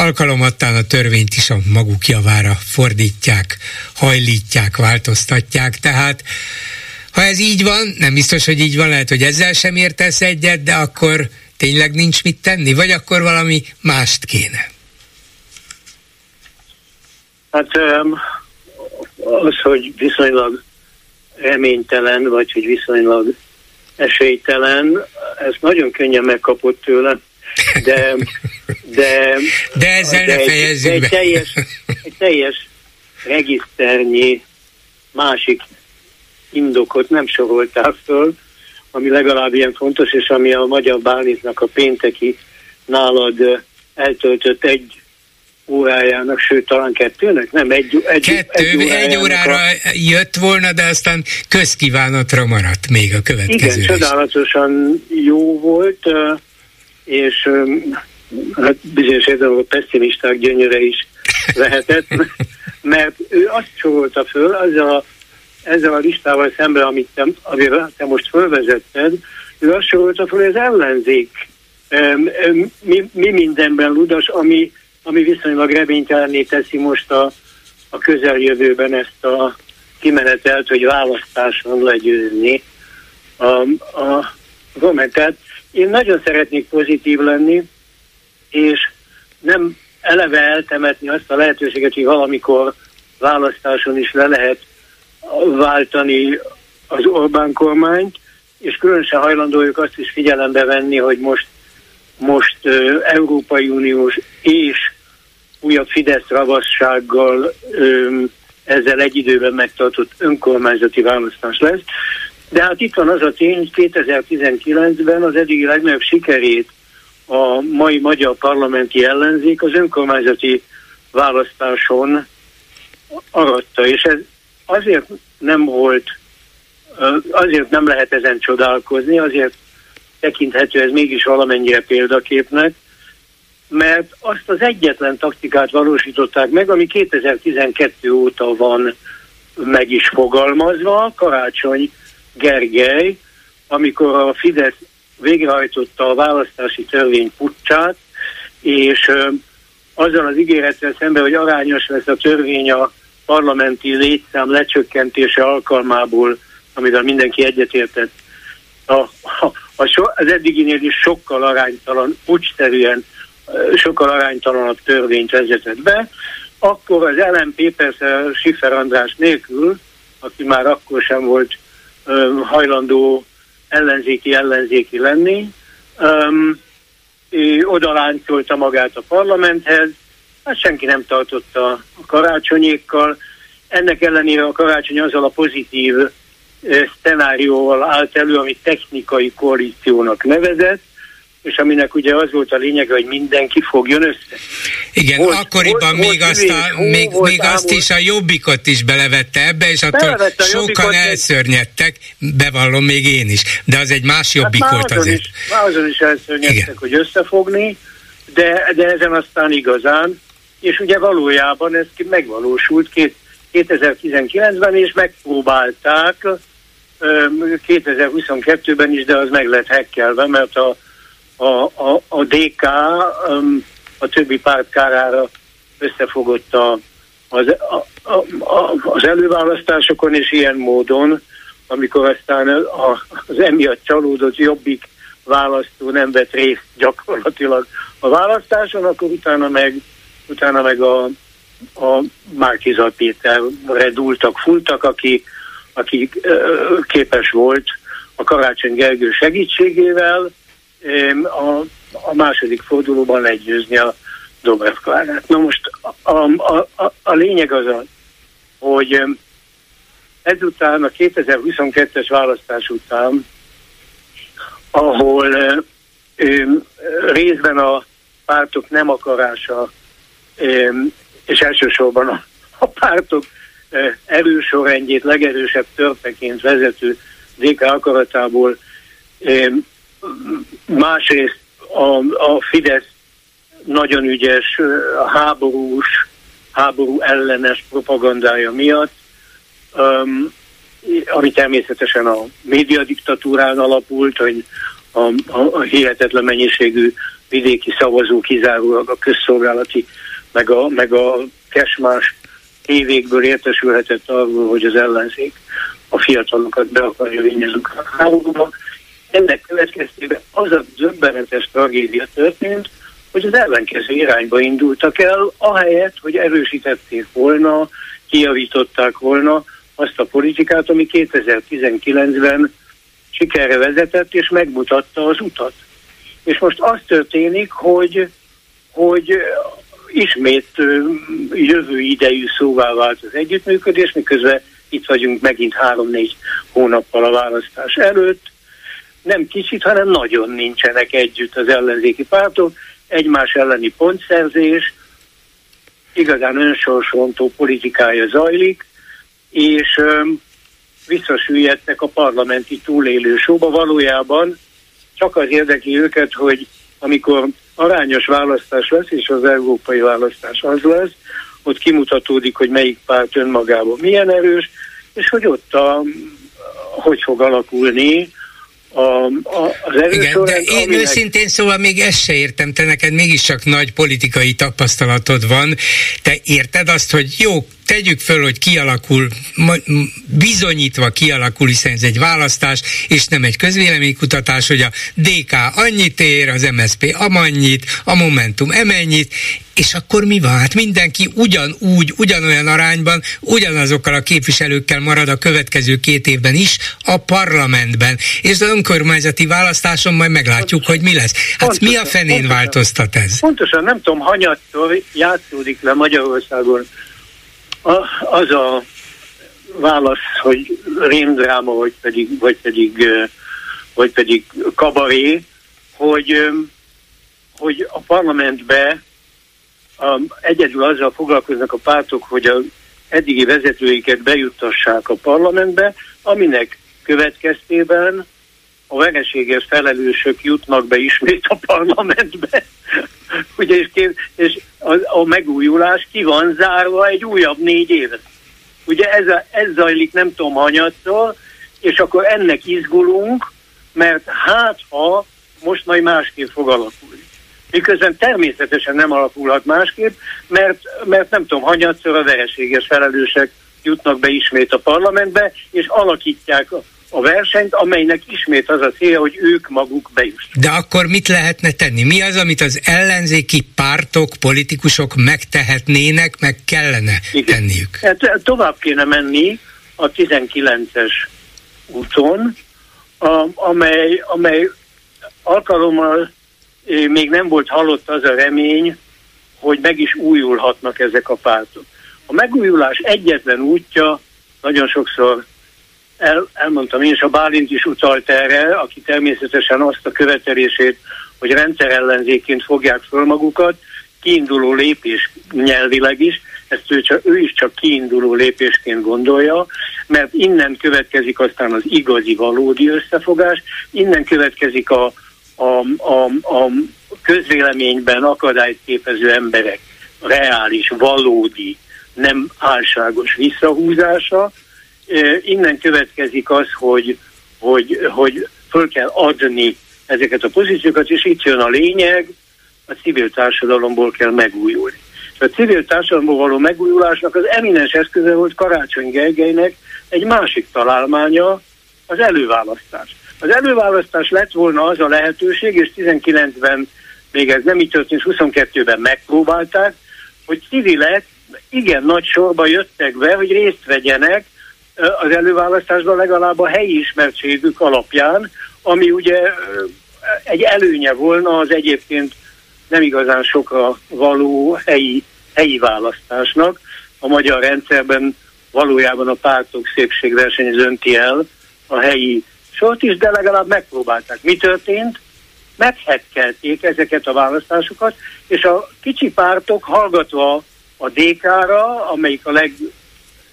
alkalomattán a törvényt is a maguk javára fordítják, hajlítják, változtatják, tehát ha ez így van, nem biztos, hogy így van, lehet, hogy ezzel sem értesz egyet, de akkor tényleg nincs mit tenni, vagy akkor valami mást kéne? Hát az, hogy viszonylag reménytelen, vagy hogy viszonylag esélytelen, ez nagyon könnyen megkapott tőlem, de de, de ezzel de ne fejezzük egy, egy teljes, egy teljes regiszternyi másik indokot nem soroltál föl, ami legalább ilyen fontos, és ami a Magyar Bálintnak a pénteki nálad eltöltött egy órájának, sőt talán kettőnek, nem egy, egy, Kettő, egy, egy órára a... jött volna, de aztán közkívánatra maradt még a következő. Igen, csodálatosan jó volt, és hát bizonyos értelemben a pessimisták gyönyöre is lehetett, mert ő azt sorolta föl, ezzel a, ezzel a listával szemben, amit te, amivel te most fölvezetted, ő azt sorolta föl, hogy az ellenzék mi, mi mindenben ludas, ami, ami viszonylag reménytelenné teszi most a, a közeljövőben ezt a kimenetelt, hogy választáson legyőzni. A, a, a én nagyon szeretnék pozitív lenni, és nem eleve eltemetni azt a lehetőséget, hogy valamikor választáson is le lehet váltani az Orbán kormányt, és különösen hajlandójuk azt is figyelembe venni, hogy most, most uh, Európai Uniós és újabb Fidesz ravassággal um, ezzel egy időben megtartott önkormányzati választás lesz. De hát itt van az a tény, hogy 2019-ben az eddigi legnagyobb sikerét a mai magyar parlamenti ellenzék az önkormányzati választáson aratta, és ez azért nem volt, azért nem lehet ezen csodálkozni, azért tekinthető ez mégis valamennyire példaképnek, mert azt az egyetlen taktikát valósították meg, ami 2012 óta van meg is fogalmazva, Karácsony Gergely, amikor a Fidesz végrehajtotta a választási törvény pucsát, és azzal az ígérettel szemben, hogy arányos lesz a törvény a parlamenti létszám lecsökkentése alkalmából, amivel mindenki egyetértett, a, a, a so, az eddiginél is sokkal aránytalan, pucsterűen sokkal aránytalanabb törvényt vezetett be, akkor az LMP persze Sifer András nélkül, aki már akkor sem volt ö, hajlandó ellenzéki-ellenzéki lenni. Um, oda láncolta magát a parlamenthez, hát senki nem tartotta a karácsonyékkal. Ennek ellenére a karácsony azzal a pozitív szenárióval állt elő, amit technikai koalíciónak nevezett, és aminek ugye az volt a lényege, hogy mindenki fogjon össze. Igen, volt, akkoriban volt, még, azt, a, hó, még, volt, még azt is a jobbikot is belevette ebbe, és attól sokan elszörnyedtek, bevallom még én is, de az egy más jobbik hát volt azért. Is, már azon is elszörnyedtek, Igen. hogy összefogni, de, de ezen aztán igazán, és ugye valójában ez megvalósult két, 2019-ben, és megpróbálták 2022-ben is, de az meg lett hekkelve, mert a, a, a, a DK a többi párt kárára összefogott a, az, a, a, az előválasztásokon, és ilyen módon, amikor aztán az emiatt csalódott jobbik választó nem vett részt gyakorlatilag a választáson, akkor utána meg, utána meg a, a Márkizat Péterre dúltak, fultak, aki, aki képes volt a Karácsony Gergő segítségével a, a második fordulóban legyőzni a Dobrev Klárát. Na most a, a, a, a lényeg az az, hogy ezután, a 2022-es választás után, ahol ö, részben a pártok nem akarása, ö, és elsősorban a, a pártok ö, erősorrendjét legerősebb törpeként vezető DK akaratából másrészt a, a Fidesz nagyon ügyes háborús, háború ellenes propagandája miatt, um, ami természetesen a médiadiktatúrán alapult, hogy a, a, a hihetetlen mennyiségű vidéki szavazó kizárólag a közszolgálati, meg a, meg a kesmás tévékből értesülhetett arról, hogy az ellenzék a fiatalokat be akarja vinni a háborúba. Ennek következtében az a zöbbenetes tragédia történt, hogy az ellenkező irányba indultak el, ahelyett, hogy erősítették volna, kijavították volna azt a politikát, ami 2019-ben sikerre vezetett, és megmutatta az utat. És most az történik, hogy, hogy ismét jövő idejű szóvá vált az együttműködés, miközben itt vagyunk megint három-négy hónappal a választás előtt. Nem kicsit, hanem nagyon nincsenek együtt az ellenzéki pártok, egymás elleni pontszerzés, igazán önsorsontó politikája zajlik, és öm, visszasüllyedtek a parlamenti túlélő sóba. Valójában csak az érdekli őket, hogy amikor arányos választás lesz, és az európai választás az lesz, ott kimutatódik, hogy melyik párt önmagában milyen erős, és hogy ott a, hogy fog alakulni a, a, az Igen, de én aminek... őszintén szóval még ezt se értem, te neked mégiscsak nagy politikai tapasztalatod van, te érted azt, hogy jó, tegyük föl, hogy kialakul, bizonyítva kialakul, hiszen ez egy választás, és nem egy közvéleménykutatás, hogy a DK annyit ér, az MSP amannyit, a Momentum emennyit, és akkor mi van? Hát mindenki ugyanúgy, ugyanolyan arányban, ugyanazokkal a képviselőkkel marad a következő két évben is a parlamentben. És az önkormányzati választáson majd meglátjuk, hogy mi lesz. Hát pontosan, mi a fenén pontosan, változtat ez? Pontosan, nem tudom, hanyattól játszódik le Magyarországon a, az a válasz, hogy rémdráma, vagy pedig, vagy pedig, vagy pedig kabaré, hogy, hogy a parlamentbe um, egyedül azzal foglalkoznak a pártok, hogy a eddigi vezetőiket bejuttassák a parlamentbe, aminek következtében a vereségért felelősök jutnak be ismét a parlamentbe. Ugye, és, és a, a megújulás ki van zárva egy újabb négy éve. Ugye ez, a, ez zajlik nem tudom hanyatszor, és akkor ennek izgulunk, mert hát ha most majd másképp fog alakulni. Miközben természetesen nem alakulhat másképp, mert, mert nem tudom, hanyatszor a vereséges felelősek jutnak be ismét a parlamentbe, és alakítják a versenyt, amelynek ismét az a célja, hogy ők maguk bejussanak. De akkor mit lehetne tenni? Mi az, amit az ellenzéki pártok, politikusok megtehetnének, meg kellene Igen. tenniük? Hát tovább kéne menni a 19-es úton, a, amely, amely alkalommal még nem volt halott az a remény, hogy meg is újulhatnak ezek a pártok. A megújulás egyetlen útja nagyon sokszor el, elmondtam én, és a Bálint is utalt erre, aki természetesen azt a követelését hogy rendszerellenzéként fogják föl magukat, kiinduló lépés nyelvileg is, ezt ő, csak, ő is csak kiinduló lépésként gondolja, mert innen következik aztán az igazi, valódi összefogás, innen következik a, a, a, a közvéleményben akadályt képező emberek reális, valódi, nem álságos visszahúzása. Innen következik az, hogy, hogy, hogy föl kell adni ezeket a pozíciókat, és itt jön a lényeg, a civil társadalomból kell megújulni. A civil társadalomból való megújulásnak az eminens eszköze volt Karácsony Gergelynek egy másik találmánya, az előválasztás. Az előválasztás lett volna az a lehetőség, és 19-ben még ez nem így történt, 22-ben megpróbálták, hogy civilek igen nagy sorba jöttek be, hogy részt vegyenek az előválasztásban legalább a helyi ismertségük alapján, ami ugye egy előnye volna az egyébként nem igazán sokra való helyi, helyi választásnak. A magyar rendszerben valójában a pártok szépségverseny dönti el a helyi sort is, de legalább megpróbálták. Mi történt? Meghekkelték ezeket a választásokat, és a kicsi pártok hallgatva a DK-ra, amelyik a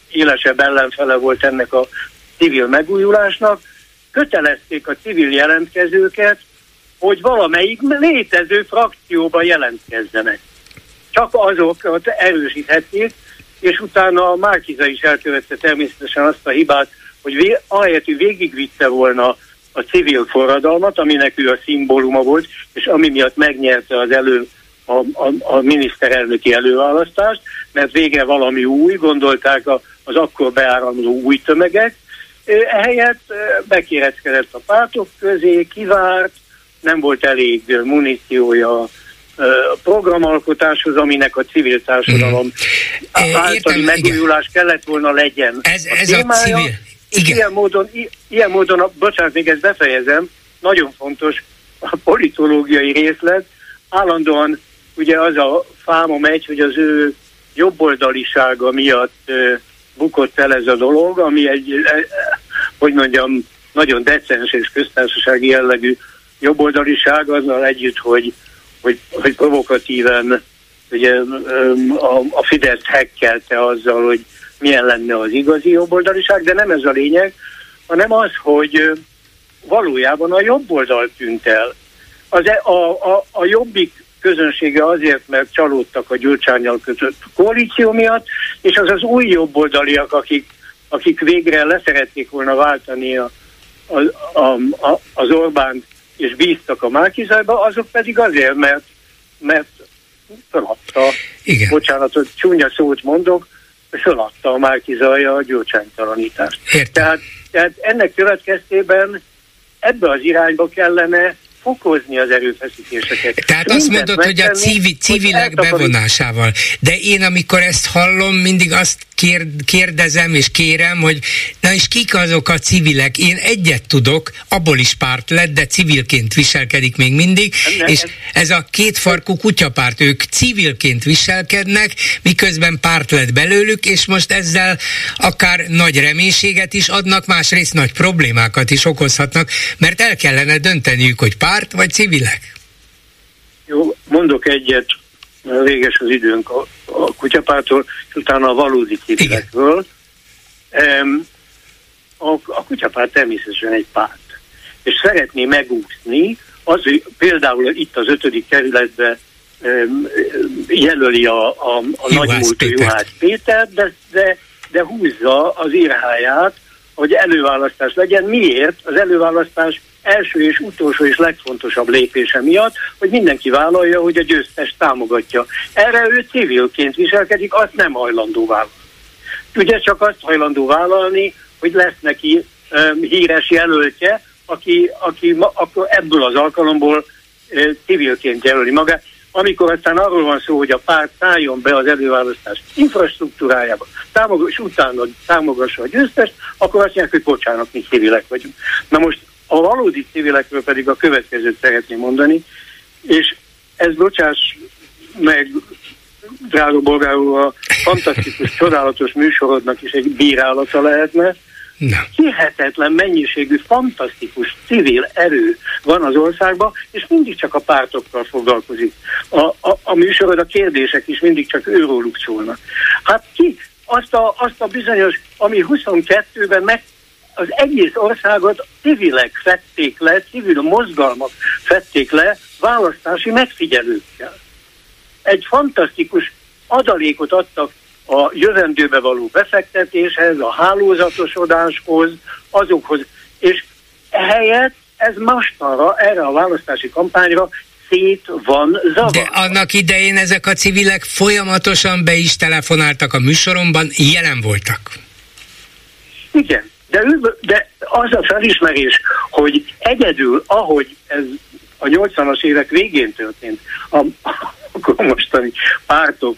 legélesebb ellenfele volt ennek a civil megújulásnak, kötelezték a civil jelentkezőket, hogy valamelyik létező frakcióba jelentkezzenek. Csak azokat erősíthették, és utána a Márkiza is elkövette természetesen azt a hibát, hogy vé, ahelyett, hogy végigvitte volna a civil forradalmat, aminek ő a szimbóluma volt, és ami miatt megnyerte az elő a, a, a miniszterelnöki előválasztást, mert vége valami új, gondolták a, az akkor beáramló új tömegek, ehelyett bekéreckedett a pártok közé, kivárt, nem volt elég muníciója a programalkotáshoz, aminek a civil társadalom mm. általi megújulás igen. kellett volna legyen. Ez, a ez témája, a civil... Igen. Ilyen módon, ilyen módon, bocsánat, még ezt befejezem, nagyon fontos a politológiai részlet, állandóan ugye az a fáma megy, hogy az ő jobboldalisága miatt bukott el ez a dolog, ami egy, uh, hogy mondjam, nagyon decens és köztársasági jellegű jobboldaliság azzal együtt, hogy, hogy, hogy provokatíven ugye, a, a Fidesz hekkelte azzal, hogy milyen lenne az igazi jobboldaliság, de nem ez a lényeg, hanem az, hogy valójában a jobboldal tűnt el. Az, e, a, a, a jobbik közönsége azért, mert csalódtak a Gyurcsányjal kötött koalíció miatt, és az az új jobboldaliak, akik, akik végre leszerették volna váltani a, a, a, a, az Orbánt és bíztak a Márkizajba, azok pedig azért, mert, mert feladta, Igen. bocsánat, hogy csúnya szót mondok, feladta a Márkizaja a gyurcsánytalanítást. Tehát, tehát ennek következtében ebbe az irányba kellene fokozni az erőfeszítéseket. Tehát azt mondod, hogy a civil, civilek bevonásával. De én, amikor ezt hallom, mindig azt kérdezem és kérem, hogy na és kik azok a civilek? Én egyet tudok, abból is párt lett, de civilként viselkedik még mindig, nem, és ez a kétfarkú kutyapárt, ők civilként viselkednek, miközben párt lett belőlük, és most ezzel akár nagy reménységet is adnak, másrészt nagy problémákat is okozhatnak, mert el kellene dönteniük, hogy párt vagy civilek. Jó, mondok egyet, véges az időnk a, kutyapártól, és utána a valódi civilekről. A, a kutyapárt természetesen egy párt, és szeretné megúszni, az, hogy például itt az ötödik kerületben jelöli a, a, a nagymúltú Juhász Péter, de, de, de húzza az írháját, hogy előválasztás legyen. Miért? Az előválasztás első és utolsó és legfontosabb lépése miatt, hogy mindenki vállalja, hogy a győztes támogatja. Erre ő civilként viselkedik, azt nem hajlandó vállalni. Ugye csak azt hajlandó vállalni, hogy lesz neki um, híres jelöltje, aki, aki ma, akkor ebből az alkalomból uh, civilként jelöli magát. Amikor aztán arról van szó, hogy a párt szálljon be az előválasztás infrastruktúrájába, támogass, és utána támogassa a győztest, akkor azt mondják, hogy bocsánat, mi civilek vagyunk. Na most a valódi civilekről pedig a következőt szeretném mondani, és ez bocsáss meg, drága bolgárul, a fantasztikus, csodálatos műsorodnak is egy bírálata lehetne, Na. Hihetetlen mennyiségű, fantasztikus civil erő van az országban, és mindig csak a pártokkal foglalkozik. A, a, a műsorod, a kérdések is mindig csak őróluk szólnak. Hát ki azt a, azt a bizonyos, ami 22-ben meg az egész országot civilek fették le, civil mozgalmak fették le választási megfigyelőkkel. Egy fantasztikus adalékot adtak a jövendőbe való befektetéshez, a hálózatosodáshoz, azokhoz, és ehelyett ez mostanra, erre a választási kampányra szét van zavar. De annak idején ezek a civilek folyamatosan be is telefonáltak a műsoromban, jelen voltak. Igen, de, ő, de az a felismerés, hogy egyedül, ahogy ez a 80-as évek végén történt, a, a mostani pártok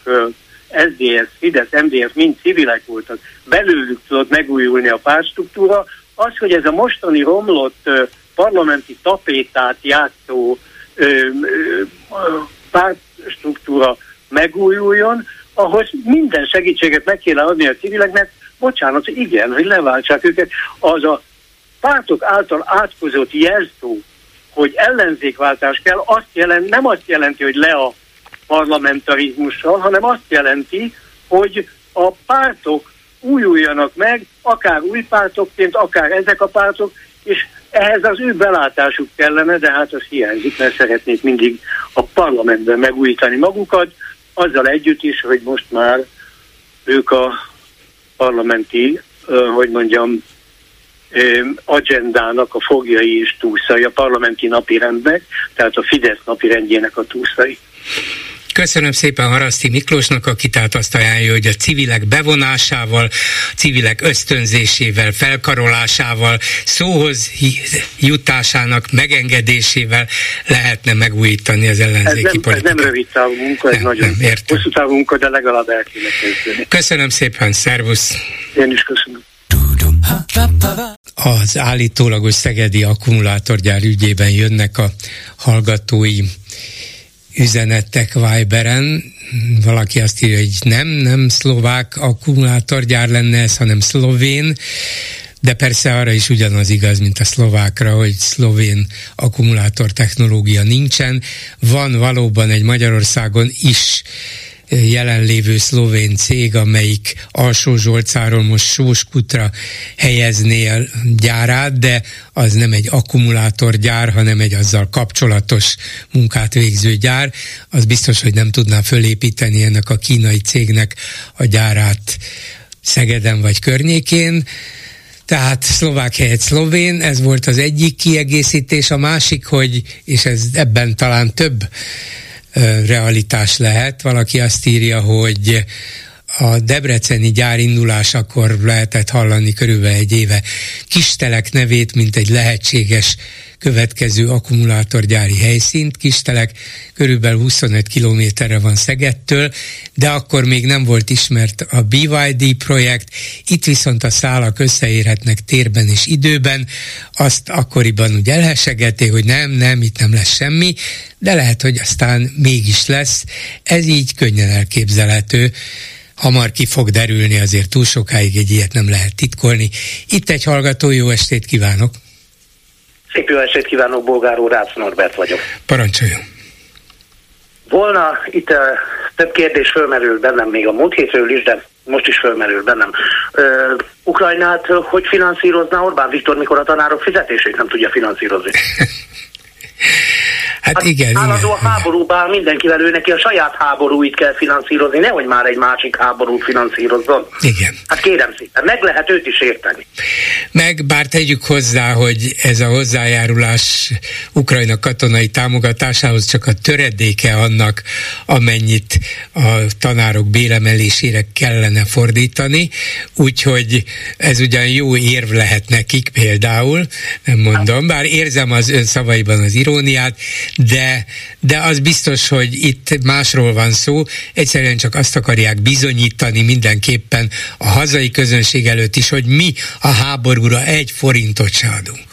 SZDSZ, Fidesz, MDF mind civilek voltak, belőlük tudott megújulni a pártstruktúra, az, hogy ez a mostani romlott parlamenti tapétát játszó pártstruktúra megújuljon, ahhoz minden segítséget meg kéne adni a civileknek, bocsánat, igen, hogy leváltsák őket. Az a pártok által átkozott jelzó, hogy ellenzékváltás kell, azt jelent, nem azt jelenti, hogy le a parlamentarizmussal, hanem azt jelenti, hogy a pártok újuljanak meg, akár új pártokként, akár ezek a pártok, és ehhez az ő belátásuk kellene, de hát az hiányzik, mert szeretnék mindig a parlamentben megújítani magukat, azzal együtt is, hogy most már ők a parlamenti, hogy mondjam, agendának a fogjai és túszai, a parlamenti napirendnek, tehát a Fidesz napirendjének a túszai. Köszönöm szépen Haraszti Miklósnak, aki tehát azt ajánlja, hogy a civilek bevonásával, civilek ösztönzésével, felkarolásával, szóhoz jutásának megengedésével lehetne megújítani az ellenzéki ez nem, politikát. Ez nem rövid távú munka, ez nem, nagyon nem, értem. hosszú távú munka, de legalább el kéne kezdeni. Köszönöm szépen, szervusz! Én is köszönöm. Az állítólagos szegedi akkumulátorgyár ügyében jönnek a hallgatói üzenetek Viberen, valaki azt írja, hogy nem, nem szlovák akkumulátorgyár lenne ez, hanem szlovén, de persze arra is ugyanaz igaz, mint a szlovákra, hogy szlovén akkumulátor technológia nincsen. Van valóban egy Magyarországon is jelenlévő szlovén cég, amelyik Alsó Zsolcáról most Sóskutra helyezné a gyárát, de az nem egy akkumulátorgyár, hanem egy azzal kapcsolatos munkát végző gyár. Az biztos, hogy nem tudná fölépíteni ennek a kínai cégnek a gyárát Szegeden vagy környékén. Tehát szlovák helyett szlovén, ez volt az egyik kiegészítés, a másik, hogy, és ez ebben talán több realitás lehet. Valaki azt írja, hogy a debreceni gyár indulásakor lehetett hallani körülbelül egy éve Kistelek nevét, mint egy lehetséges következő akkumulátorgyári helyszínt. Kistelek körülbelül 25 kilométerre van Szegettől, de akkor még nem volt ismert a BYD projekt, itt viszont a szálak összeérhetnek térben és időben, azt akkoriban úgy elhesegeti, hogy nem, nem, itt nem lesz semmi, de lehet, hogy aztán mégis lesz. Ez így könnyen elképzelhető hamar ki fog derülni, azért túl sokáig egy ilyet nem lehet titkolni. Itt egy hallgató, jó estét kívánok! Szép jó estét kívánok, Bolgár úr, Rácz Norbert vagyok. Parancsoljon! Volna itt uh, több kérdés fölmerül bennem még a múlt hétről is, de most is fölmerül bennem. Uh, Ukrajnát hogy finanszírozná Orbán Viktor, mikor a tanárok fizetését nem tudja finanszírozni? Hát, hát igen. Állandó igen. háborúban mindenkivel ő neki a saját háborúit kell finanszírozni, nehogy már egy másik háborút finanszírozzon. Igen. Hát kérem szépen, meg lehet őt is érteni. Meg bár tegyük hozzá, hogy ez a hozzájárulás Ukrajna katonai támogatásához csak a töredéke annak, amennyit a tanárok béremelésére kellene fordítani, úgyhogy ez ugyan jó érv lehet nekik például, nem mondom, bár érzem az ön szavaiban az iróniát, de, de az biztos, hogy itt másról van szó, egyszerűen csak azt akarják bizonyítani mindenképpen a hazai közönség előtt is, hogy mi a háborúra egy forintot se adunk.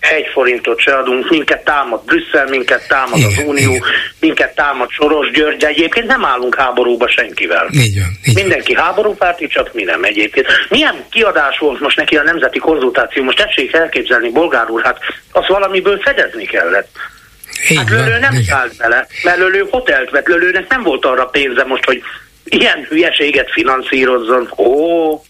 egy forintot se adunk, minket támad Brüsszel, minket támad igen, az Unió, igen. minket támad Soros György, de egyébként nem állunk háborúba senkivel. Így van, így Mindenki háborúpárti, csak mi nem egyébként. Milyen kiadás volt most neki a nemzeti konzultáció? Most tessék elképzelni, bolgár úr, hát azt valamiből fedezni kellett. Így hát Lölő nem szállt bele, mert Lölő hotelt vett, Lölőnek nem volt arra pénze most, hogy ilyen hülyeséget finanszírozzon. Ó,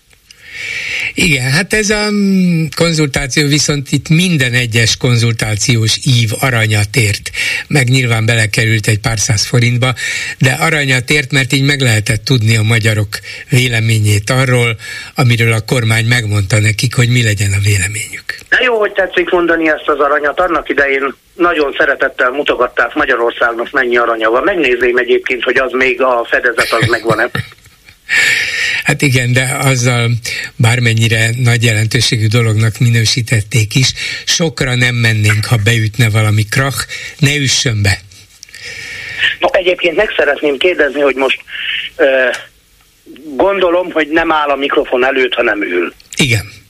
igen, hát ez a mm, konzultáció viszont itt minden egyes konzultációs ív aranyat ért, meg nyilván belekerült egy pár száz forintba, de aranyat ért, mert így meg lehetett tudni a magyarok véleményét arról, amiről a kormány megmondta nekik, hogy mi legyen a véleményük. De jó, hogy tetszik mondani ezt az aranyat. Annak idején nagyon szeretettel mutogatták Magyarországnak mennyi aranya van. Megnézném egyébként, hogy az még a fedezet az megvan-e. Hát igen, de azzal bármennyire nagy jelentőségű dolognak minősítették is, sokra nem mennénk, ha beütne valami krach, ne üssön be. No, egyébként meg szeretném kérdezni, hogy most uh, gondolom, hogy nem áll a mikrofon előtt, hanem ül. Igen.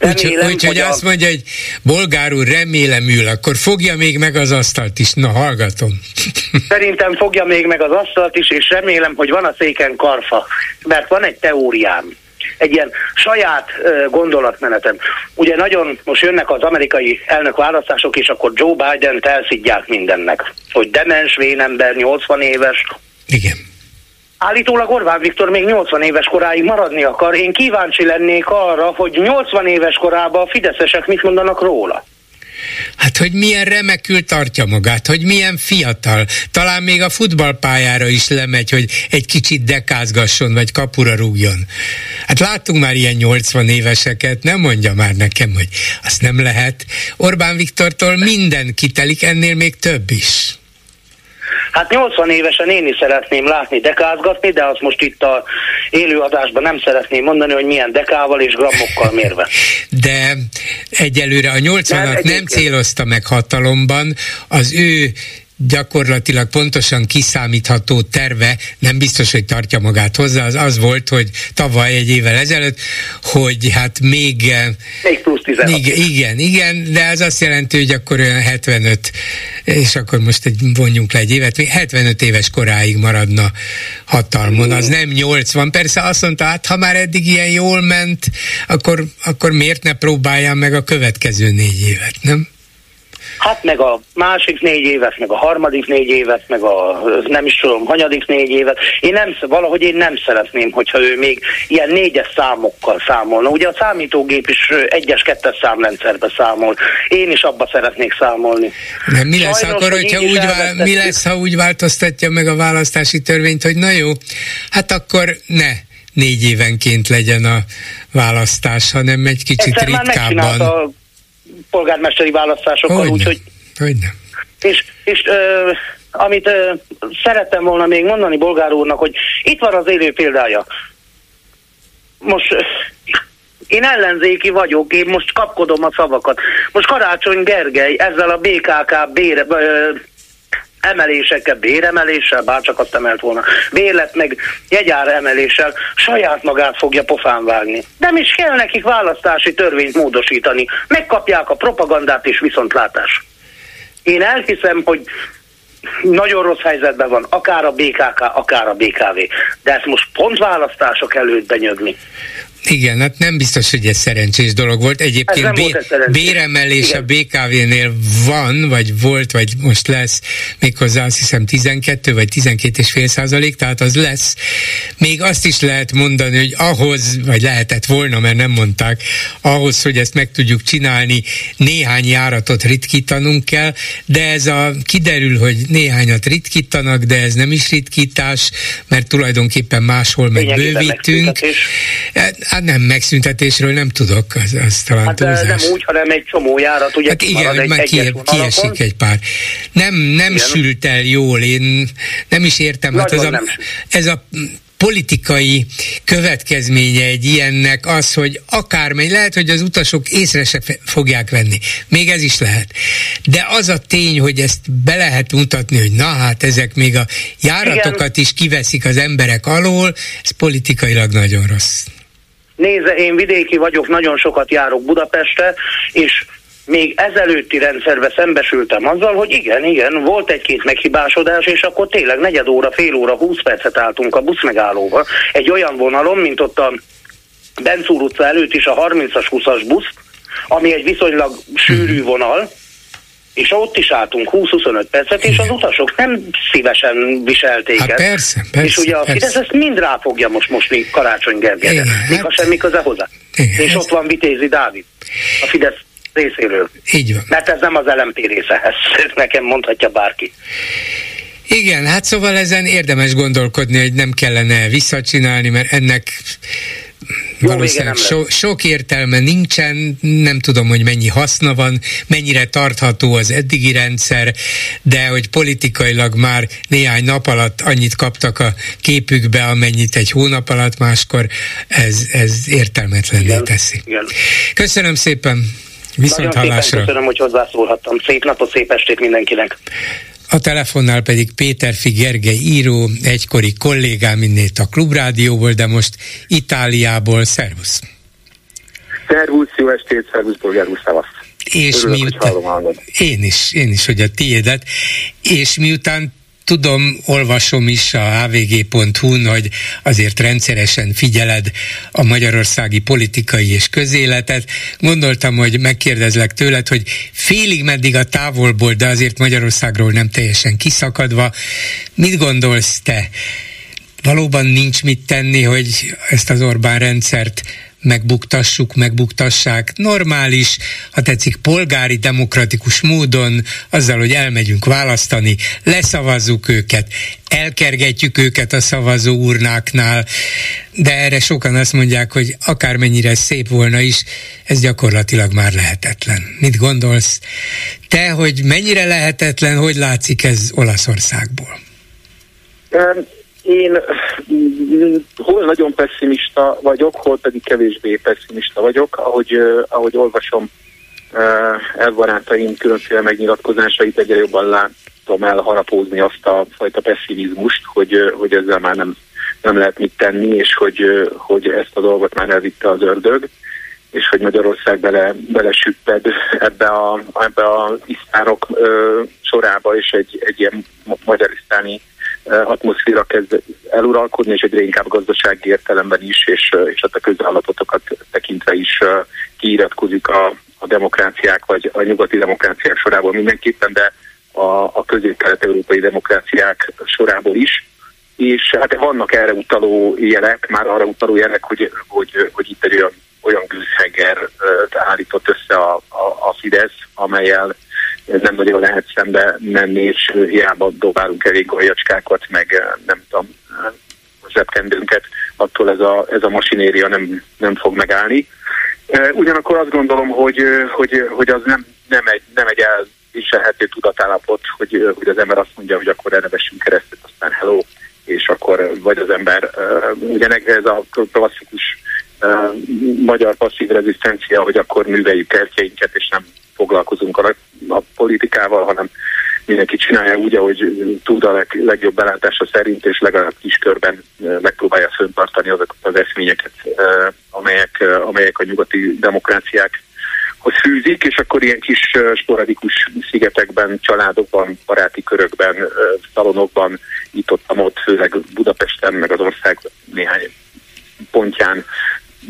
Úgyhogy úgy, úgy, azt mondja, hogy bolgár úr, remélem ül, akkor fogja még meg az asztalt is. Na, hallgatom. Szerintem fogja még meg az asztalt is, és remélem, hogy van a széken karfa, mert van egy teóriám egy ilyen saját gondolatmenetem. Ugye nagyon most jönnek az amerikai elnök választások, és akkor Joe Biden-t elszidják mindennek. Hogy demens, vénember, 80 éves. Igen Állítólag Orbán Viktor még 80 éves koráig maradni akar. Én kíváncsi lennék arra, hogy 80 éves korában a fideszesek mit mondanak róla. Hát, hogy milyen remekül tartja magát, hogy milyen fiatal. Talán még a futballpályára is lemegy, hogy egy kicsit dekázgasson, vagy kapura rúgjon. Hát láttunk már ilyen 80 éveseket, nem mondja már nekem, hogy azt nem lehet. Orbán Viktortól minden kitelik, ennél még több is. Hát 80 évesen én is szeretném látni dekázgatni, de azt most itt a élőadásban nem szeretném mondani, hogy milyen dekával és grammokkal mérve. De egyelőre a 80-at nem, nem célozta meg hatalomban, az ő gyakorlatilag pontosan kiszámítható terve, nem biztos, hogy tartja magát hozzá, az az volt, hogy tavaly egy évvel ezelőtt, hogy hát még... Eh, még plusz 16. Igen, igen, igen, de az azt jelenti, hogy akkor olyan 75, és akkor most egy, vonjunk le egy évet, 75 éves koráig maradna hatalmon, az nem 80. Persze azt mondta, hát ha már eddig ilyen jól ment, akkor, akkor miért ne próbáljam meg a következő négy évet, nem? Hát meg a másik négy évet, meg a harmadik négy évet, meg a nem is tudom, hanyadik négy évet. Én nem, valahogy én nem szeretném, hogyha ő még ilyen négyes számokkal számolna. Ugye a számítógép is egyes, kettes számrendszerbe számol. Én is abba szeretnék számolni. Nem, mi lesz Sajnos, akkor, hogyha úgy vál, mi lesz, ha úgy változtatja meg a választási törvényt, hogy na jó, hát akkor ne négy évenként legyen a választás, hanem egy kicsit Egyszer ritkábban polgármesteri választásokkal, úgyhogy... Hogyne. És, és ö, amit ö, szerettem volna még mondani bolgár úrnak, hogy itt van az élő példája. Most én ellenzéki vagyok, én most kapkodom a szavakat. Most Karácsony Gergely ezzel a BKK bére, ö, emelésekkel, béremeléssel, bárcsak azt emelt volna, bérlet meg jegyár emeléssel saját magát fogja pofán vágni. Nem is kell nekik választási törvényt módosítani. Megkapják a propagandát és viszontlátás. Én elhiszem, hogy nagyon rossz helyzetben van, akár a BKK, akár a BKV. De ezt most pont választások előtt benyögni. Igen, hát nem biztos, hogy ez szerencsés dolog volt. Egyébként bé- volt béremelés Igen. a BKV-nél van, vagy volt, vagy most lesz, méghozzá azt hiszem 12 vagy 12 és fél százalék, tehát az lesz. Még azt is lehet mondani, hogy ahhoz, vagy lehetett volna, mert nem mondták, ahhoz, hogy ezt meg tudjuk csinálni, néhány járatot ritkítanunk kell, de ez a kiderül, hogy néhányat ritkítanak, de ez nem is ritkítás, mert tulajdonképpen máshol meg bővítünk. Hát nem, megszüntetésről nem tudok, az, az talán hát túlzás. nem úgy, hanem egy csomó járat, ugye hát igen, egy már ki, kiesik egy pár. Nem, nem igen. sült el jól, én nem is értem, hát ez a, ez a politikai következménye egy ilyennek az, hogy akármely, lehet, hogy az utasok észre se fogják venni. Még ez is lehet. De az a tény, hogy ezt be lehet mutatni, hogy na hát ezek még a járatokat Igen. is kiveszik az emberek alól, ez politikailag nagyon rossz. Nézze, én vidéki vagyok, nagyon sokat járok Budapestre, és még ezelőtti rendszerbe szembesültem azzal, hogy igen, igen, volt egy-két meghibásodás, és akkor tényleg negyed óra, fél óra, húsz percet álltunk a busz megállóba. Egy olyan vonalon, mint ott a Bencúr utca előtt is a 30-as, 20-as busz, ami egy viszonylag sűrű vonal, és ott is álltunk 20-25 percet, és az utasok nem szívesen viselték hát ezt. Persze, persze, és ugye a persze. Fidesz ezt mind ráfogja most mostni Karácsony Gergelyre. Még ha semmi köze hozzá. Igen, és ez- ott van Vitézi Dávid, a Fidesz részéről. Így van. Mert ez nem az LMP része, ezt nekem mondhatja bárki. Igen, hát szóval ezen érdemes gondolkodni, hogy nem kellene visszacsinálni, mert ennek valószínűleg vége nem so, sok értelme nincsen, nem tudom, hogy mennyi haszna van, mennyire tartható az eddigi rendszer, de hogy politikailag már néhány nap alatt annyit kaptak a képükbe, amennyit egy hónap alatt máskor, ez, ez értelmetlenné teszi. Igen. Köszönöm szépen, viszont Nagyon szépen hallásra. köszönöm, hogy hozzászólhattam. Szép napot, szép estét mindenkinek. A telefonnál pedig Péterfi Gergely író, egykori kollégám innét a Klubrádióból, de most Itáliából. Szervusz! Szervusz, jó estét, szervusz, bolgár úr. És Örülök, miután, én is, én is, hogy a tiédet, és miután tudom, olvasom is a hvg.hu-n, hogy azért rendszeresen figyeled a magyarországi politikai és közéletet. Gondoltam, hogy megkérdezlek tőled, hogy félig meddig a távolból, de azért Magyarországról nem teljesen kiszakadva, mit gondolsz te? Valóban nincs mit tenni, hogy ezt az Orbán rendszert megbuktassuk, megbuktassák normális, ha tetszik, polgári, demokratikus módon, azzal, hogy elmegyünk választani, leszavazzuk őket, elkergetjük őket a szavazó urnáknál, de erre sokan azt mondják, hogy akármennyire szép volna is, ez gyakorlatilag már lehetetlen. Mit gondolsz? Te, hogy mennyire lehetetlen, hogy látszik ez Olaszországból? Em, Én mm, hol nagyon pessimista vagyok, hol pedig kevésbé pessimista vagyok, ahogy, ahogy olvasom elbarátaim különféle megnyilatkozásait, egyre jobban látom elharapózni azt a fajta pessimizmust, hogy, hogy ezzel már nem, nem lehet mit tenni, és hogy, hogy ezt a dolgot már elvitte az ördög és hogy Magyarország bele, belesüpped ebbe a, ebbe a isztárok sorába, és egy, egy ilyen ma- magyarisztáni atmoszféra kezd eluralkodni, és egyre inkább gazdasági értelemben is, és, és hát a közállapotokat tekintve is kiiratkozik a, a demokráciák, vagy a nyugati demokráciák sorából mindenképpen, de a, a közép-kelet-európai demokráciák sorából is. És hát vannak erre utaló jelek, már arra utaló jelek, hogy, hogy, hogy itt egy olyan, olyan gőzheger állított össze a, a, a Fidesz, amelyel nem nagyon lehet szembe menni, és hiába dobálunk elég golyacskákat, meg eh, nem tudom, eh, zsebkendőnket, attól ez a, ez a masinéria nem, nem fog megállni. Eh, Ugyanakkor azt gondolom, hogy, hogy, hogy az nem, nem egy, nem egy elviselhető tudatállapot, hogy, hogy az ember azt mondja, hogy akkor erre vessünk keresztet, aztán hello, és akkor vagy az ember, ugye ez a klasszikus magyar passzív rezisztencia, hogy akkor műveljük kertjeinket, és nem foglalkozunk a, a politikával, hanem mindenki csinálja úgy, ahogy tud a leg, legjobb belátása szerint, és legalább kis körben megpróbálja föntartani azokat az eszményeket, amelyek, amelyek a nyugati demokráciák hoz fűzik, és akkor ilyen kis sporadikus szigetekben, családokban, baráti körökben, szalonokban, itt ott, ott, főleg Budapesten, meg az ország néhány pontján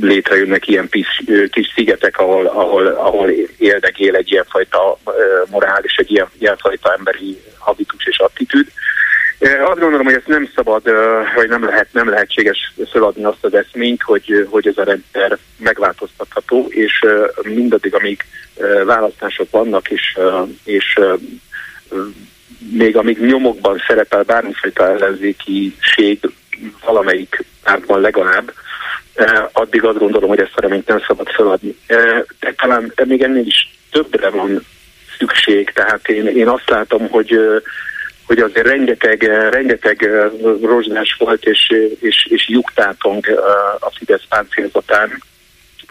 létrejönnek ilyen kis, kis szigetek, ahol, ahol, ahol éldegél egy ilyenfajta morál és egy ilyen, ilyenfajta emberi habitus és attitűd. Azt gondolom, hogy ezt nem szabad, vagy nem, lehet, nem lehetséges föladni azt az eszményt, hogy, hogy ez a rendszer megváltoztatható, és mindaddig, amíg választások vannak, és, és még amíg nyomokban szerepel bármifajta ellenzékiség valamelyik pártban legalább, addig azt gondolom, hogy ezt a reményt nem szabad feladni. Eh, de talán még ennél is többre van szükség, tehát én, én azt látom, hogy eh, hogy azért rengeteg, eh, rengeteg eh, rozsdás volt, és, és, és lyuktátong eh, a Fidesz páncélzatán,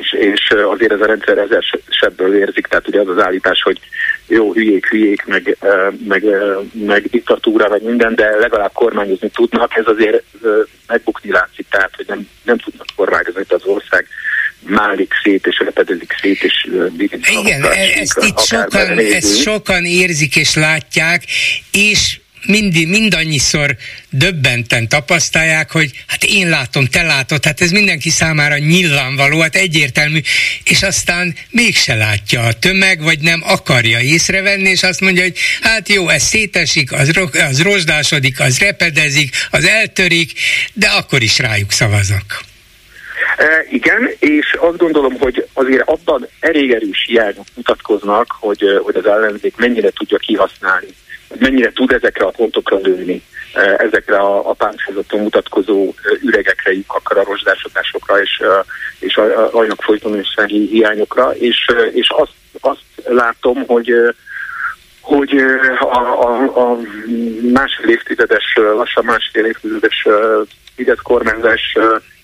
és, és azért ez a rendszer ezer sebből érzik, tehát ugye az az állítás, hogy jó, hülyék, hülyék, meg, meg, meg diktatúra, meg minden, de legalább kormányozni tudnak, ez azért megbukni látszik, tehát hogy nem, nem tudnak kormányozni az ország málik szét, és repedezik szét, és Igen, ezt itt sokan, ezt sokan érzik és látják, és mindig, mindannyiszor döbbenten tapasztalják, hogy hát én látom, te látod, hát ez mindenki számára nyilvánvaló, hát egyértelmű, és aztán mégse látja a tömeg, vagy nem akarja észrevenni, és azt mondja, hogy hát jó, ez szétesik, az, az rozsdásodik, az repedezik, az eltörik, de akkor is rájuk szavazok. E, igen, és azt gondolom, hogy azért abban elég erős hiányok mutatkoznak, hogy, hogy az ellenzék mennyire tudja kihasználni mennyire tud ezekre a pontokra lőni, eh, ezekre a, a páncélzaton mutatkozó eh, üregekre, lyukakra, a rozsdásodásokra és, eh, és a, anyagfolytonossági hiányokra, és, és azt, azt látom, hogy hogy a, a, a másfél évtizedes, lassan másfél évtizedes Fidesz kormányzás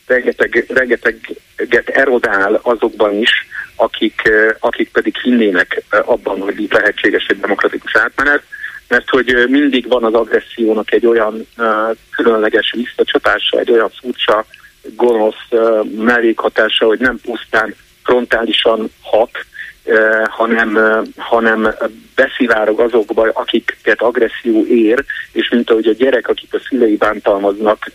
rengeteg, rengeteget erodál azokban is, akik, akik pedig hinnének abban, hogy itt lehetséges egy demokratikus átmenet, mert hogy mindig van az agressziónak egy olyan uh, különleges visszacsapása, egy olyan furcsa, gonosz uh, mellékhatása, hogy nem pusztán frontálisan hat, uh, hanem, hanem beszivárog azokba, akiket agresszió ér, és mint ahogy a gyerek, akit a szülei bántalmaznak,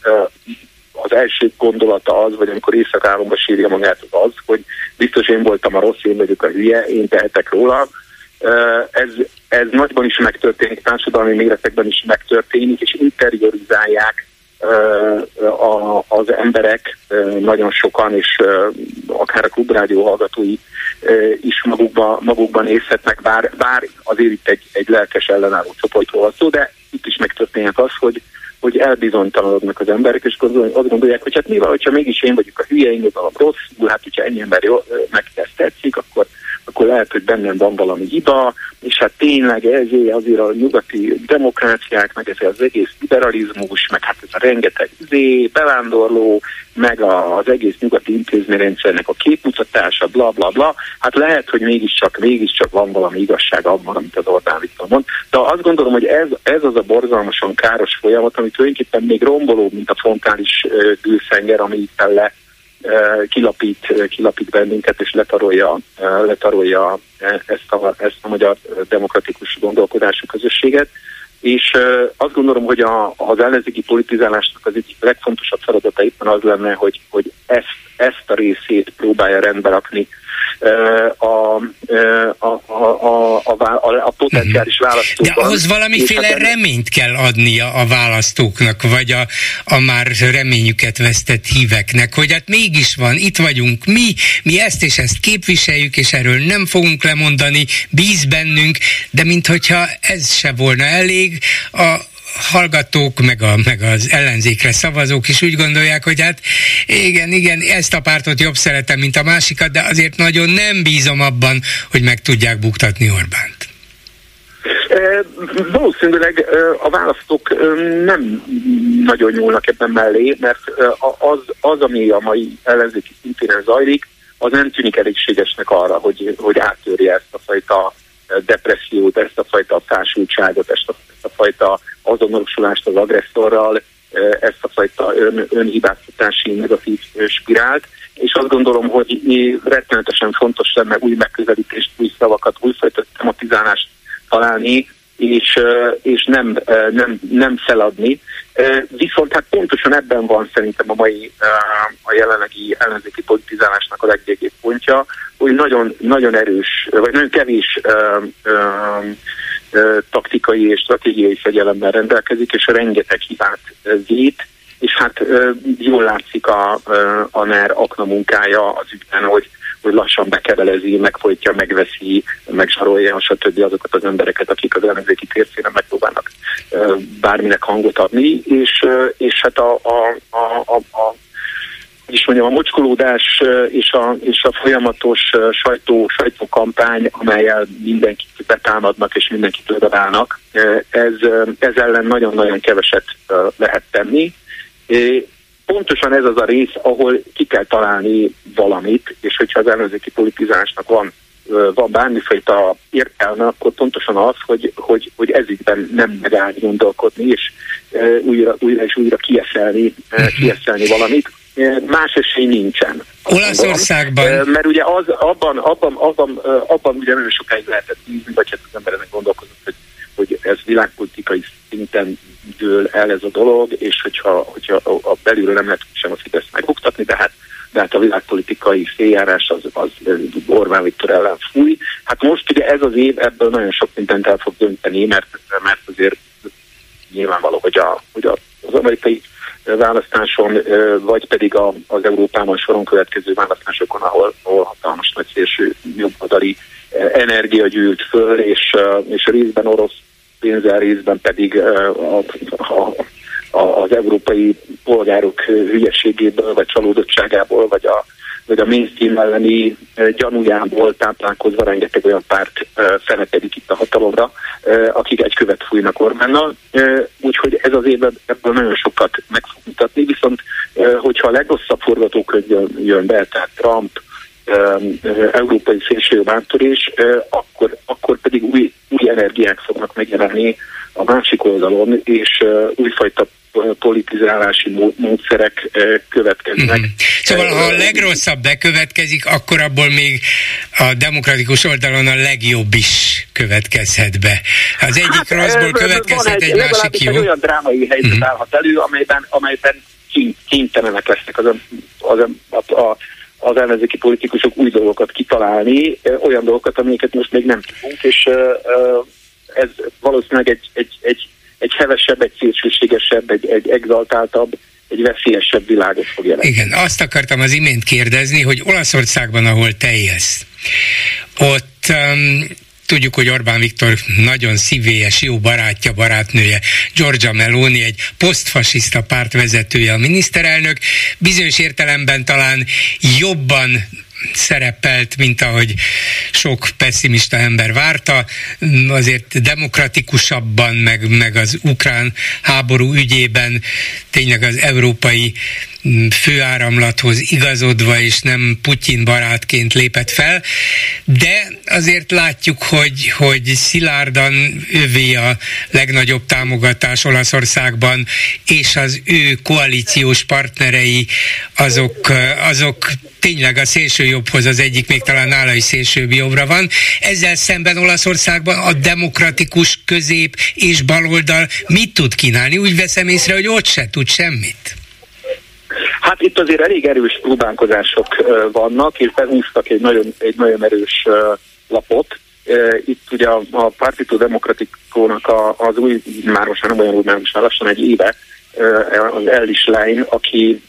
az első gondolata az, vagy amikor éjszakálomba sírja magát az, hogy biztos én voltam a rossz, én vagyok a hülye, én tehetek róla, ez, ez nagyban is megtörténik, társadalmi méretekben is megtörténik, és interiorizálják az emberek, nagyon sokan, és akár a klubrádió hallgatói is magukba, magukban észhetnek, bár, bár azért itt egy, egy lelkes ellenálló csoportról van szó, de itt is megtörténhet az, hogy, hogy elbizonytalanodnak az emberek, és azt gondolják, hogy hát mi van, hogyha mégis én vagyok a hülye, én a rossz, hát hogyha ennyi ember jó, meg ezt tetszik, akkor akkor lehet, hogy bennem van valami hiba, és hát tényleg ezért azért a nyugati demokráciák, meg ez az egész liberalizmus, meg hát ez a rengeteg zé, bevándorló, meg az egész nyugati intézményrendszernek a képmutatása, bla bla bla, hát lehet, hogy mégiscsak, mégiscsak van valami igazság abban, amit az Orbán Viktor mond. De azt gondolom, hogy ez, ez az a borzalmasan káros folyamat, ami tulajdonképpen még rombolóbb, mint a frontális gőszenger, ami itt le kilapít, kilapít bennünket, és letarolja, letarolja ezt a, ezt a magyar demokratikus gondolkodású közösséget. És azt gondolom, hogy a, az ellenzéki politizálásnak az egyik legfontosabb feladata éppen az lenne, hogy, hogy ezt, ezt a részét próbálja rendbe rakni a, a, a, a, a potenciális mhm. választókban. De ahhoz valamiféle hát reményt kell adnia a választóknak, vagy a, a már reményüket vesztett híveknek, hogy hát mégis van, itt vagyunk mi, mi ezt és ezt képviseljük, és erről nem fogunk lemondani, bíz bennünk, de minthogyha ez se volna elég, a, hallgatók, meg, a, meg az ellenzékre szavazók is úgy gondolják, hogy hát igen, igen, ezt a pártot jobb szeretem, mint a másikat, de azért nagyon nem bízom abban, hogy meg tudják buktatni Orbánt. Valószínűleg a választók nem nagyon nyúlnak ebben mellé, mert az, az ami a mai ellenzéki szintén zajlik, az nem tűnik elégségesnek arra, hogy, hogy áttörje ezt a fajta depressziót, ezt a fajta társultságot, ezt a, ezt a fajta azonosulást az agresszorral, ezt a fajta ön, önhibáztatási negatív spirált, és azt gondolom, hogy rettenetesen fontos lenne új megközelítést, új szavakat, újfajta tematizálást találni, és, és nem, nem, nem feladni. Viszont hát pontosan ebben van szerintem a mai, a jelenlegi ellenzéki politizálásnak a leggyengébb pontja, hogy nagyon, nagyon erős, vagy nagyon kevés taktikai és stratégiai fegyelemmel rendelkezik, és rengeteg hibát vét, és hát jól látszik a, a NER akna munkája az ügyben, hogy, hogy lassan bekevelezi, megfolytja, megveszi, megsarolja, stb. azokat az embereket, akik az ellenzéki térszínen megpróbálnak bárminek hangot adni, és, és hát a, a, a, a, a is mondjam, a mocskolódás és a, és a folyamatos sajtó, sajtókampány, amelyel mindenkit betámadnak és mindenkit odaállnak, ez, ez ellen nagyon-nagyon keveset lehet tenni. pontosan ez az a rész, ahol ki kell találni valamit, és hogyha az ellenzéki politizásnak van van bármifajta értelme, akkor pontosan az, hogy, hogy, hogy ezikben nem megállni gondolkodni, és újra, újra és újra kieszelni, kieszelni valamit. Más esély nincsen. Olaszországban? Mert ugye az, abban, abban, abban, abban ugye nagyon sokáig lehetett nézni, vagy hát az emberek gondolkozott, hogy, hogy ez világpolitikai szinten dől el ez a dolog, és hogyha, hogyha a belülről nem lehet sem a Fidesz megoktatni, de hát de hát a világpolitikai féljárás az, az Orbán Viktor ellen fúj. Hát most ugye ez az év ebből nagyon sok mindent el fog dönteni, mert, mert azért nyilvánvaló, hogy, a, hogy a, az amerikai választáson, vagy pedig a, az Európában soron következő választásokon, ahol, ahol hatalmas nagy szélső jobboldali energia gyűlt föl, és, és részben orosz pénzzel, részben pedig a, a, a, az európai polgárok hülyeségéből, vagy csalódottságából, vagy a, vagy a mainstream elleni gyanújából táplálkozva rengeteg olyan párt felekedik itt a hatalomra, akik egy követ fújnak Orbánnal. Úgyhogy ez az évben ebből nagyon sokat meg fog mutatni, viszont hogyha a legrosszabb forgatókönyv jön, be, tehát Trump, európai szélsőjobb áttörés, akkor, akkor pedig új, új energiák fognak megjelenni a másik oldalon, és újfajta politizálási módszerek következnek. Mm-hmm. Szóval ha a legrosszabb bekövetkezik, akkor abból még a demokratikus oldalon a legjobb is következhet be. Az egyik hát, rosszból következhet egy, egy másik jó. Egy olyan drámai helyzet mm-hmm. állhat elő, amelyben, amelyben kénytelenek lesznek az, az, az, a, az ellenzéki politikusok új dolgokat kitalálni, olyan dolgokat, amiket most még nem tudunk, és ez valószínűleg egy, egy, egy egy hevesebb, egy szélsőségesebb, egy, egy exaltáltabb, egy veszélyesebb világot fog jelenteni. Igen, azt akartam az imént kérdezni, hogy Olaszországban, ahol te élsz, ott um, tudjuk, hogy Orbán Viktor nagyon szívélyes, jó barátja, barátnője, Giorgia Meloni, egy posztfasiszta pártvezetője a miniszterelnök, bizonyos értelemben talán jobban szerepelt, mint ahogy sok pessimista ember várta, azért demokratikusabban, meg, meg az ukrán háború ügyében tényleg az európai főáramlathoz igazodva, és nem Putyin barátként lépett fel, de azért látjuk, hogy, hogy szilárdan ővé a legnagyobb támogatás Olaszországban, és az ő koalíciós partnerei azok, azok tényleg a szélső jobbhoz az egyik még talán nála is szélső jobbra van. Ezzel szemben Olaszországban a demokratikus közép és baloldal mit tud kínálni? Úgy veszem észre, hogy ott se tud semmit. Hát itt azért elég erős próbálkozások vannak, és behúztak egy nagyon, egy nagyon erős lapot. Itt ugye a, a Partito Demokratikónak a, az új, már most nem olyan új, már most már lassan egy éve, az Ellis Line, aki,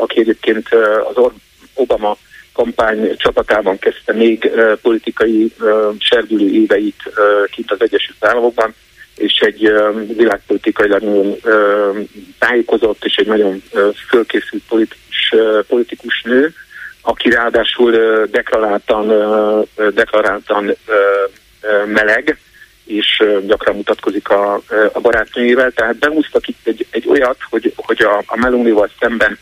aki egyébként az Obama kampány csapatában kezdte még politikai serdülő éveit kint az Egyesült Államokban, és egy világpolitikailag nagyon tájékozott és egy nagyon fölkészült politikus, politikus nő, aki ráadásul deklaráltan, deklaráltan meleg, és gyakran mutatkozik a, a barátnőjével. Tehát behúztak itt egy, egy olyat, hogy, hogy a, a Melonival szemben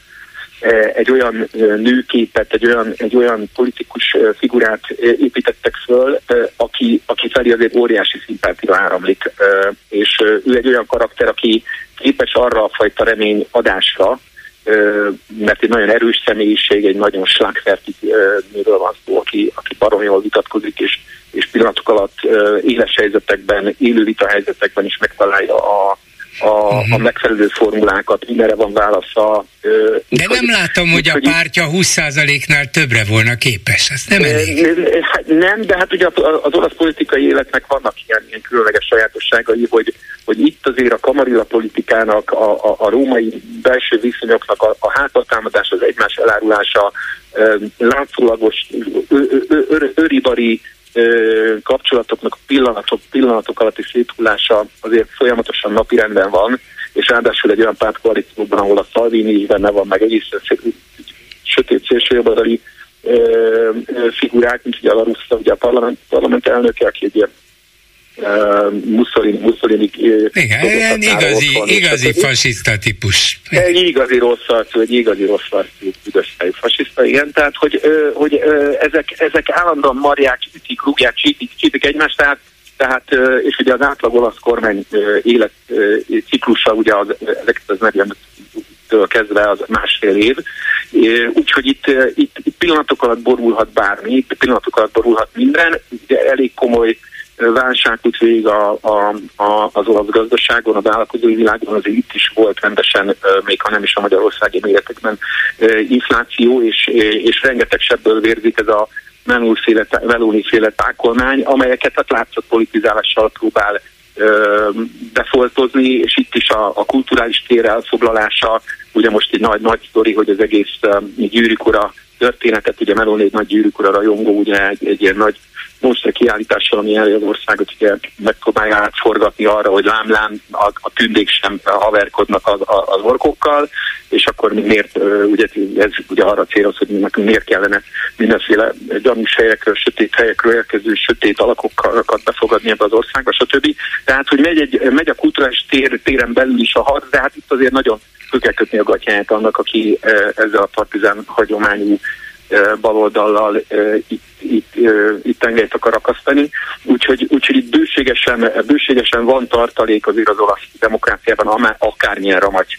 egy olyan nőképet, egy olyan, egy olyan politikus figurát építettek föl, aki, aki felé azért óriási szimpátia áramlik, és ő egy olyan karakter, aki képes arra a fajta remény adásra, mert egy nagyon erős személyiség, egy nagyon slagferti nőről van szó, aki, aki barom jól vitatkozik, és, és pillanatok alatt éles helyzetekben, élő vita helyzetekben is megtalálja a, a, uh-huh. a mhm. megfelelő formulákat, mindenre van válasza. De úgy, nem látom, hogy a pártja 20%-nál többre volna képes, ez nem elég. Hát nem, de hát ugye az olasz politikai életnek vannak ilyen, ilyen különleges sajátosságai, hogy, hogy itt azért a kamarilla politikának, a, a, a római belső viszonyoknak a, a hátatámadás, az egymás elárulása, látszólagos öribari kapcsolatoknak a pillanatok, pillanatok alatti széthullása azért folyamatosan napirenden van, és ráadásul egy olyan pártkoalícióban, ahol a Salvini is benne van, meg egészen sötét szélsőjobboldali figurák, mint ugye a Larussa, ugye a parlament, parlament elnöke, aki egy ilyen Mussolini, Mussolini Igen, igazi, igazi fasiszta típus. Egy igazi rossz arcú, egy igazi rossz arcú, fasiszta, igen, tehát hogy, hogy ezek, ezek állandóan marják, ütik, rúgják, csípik, csípik egymást, tehát tehát, és ugye az átlag olasz kormány életciklusa, ugye az 1940-től kezdve az másfél év, úgyhogy itt, itt, pillanatok alatt borulhat bármi, itt pillanatok alatt borulhat minden, ugye elég komoly út végig a, a, a, az olasz gazdaságon, a vállalkozói világon, azért itt is volt rendesen, még ha nem is a magyarországi méretekben infláció, és, és rengeteg sebből vérzik ez a Meloni féle tákolmány, amelyeket hát látszott politizálással próbál befoltozni, és itt is a, a kulturális tér elfoglalása, ugye most egy nagy, nagy sztori, hogy az egész gyűrűk ura történetet, ugye Meloni egy nagy gyűrűk ura rajongó, ugye egy, egy ilyen nagy monster kiállítással, ami elé az országot ugye megpróbálja átforgatni arra, hogy lámlám a, a tündék sem haverkodnak az, az orkokkal, és akkor miért, ugye ez ugye arra céloz, hogy nekünk miért kellene mindenféle gyanús helyekről, sötét helyekről érkező sötét alakokat befogadni ebbe az országba, stb. Tehát, hogy megy, egy, megy a kulturális tér, téren belül is a harc, de hát itt azért nagyon föl kötni a gatyáját annak, aki ezzel a partizán hagyományú baloldallal itt, itt, itt tengelyt akar akasztani. Úgyhogy, úgyhogy itt bőségesen, bőségesen van tartalék azért az olasz demokráciában, akármilyen ramagy,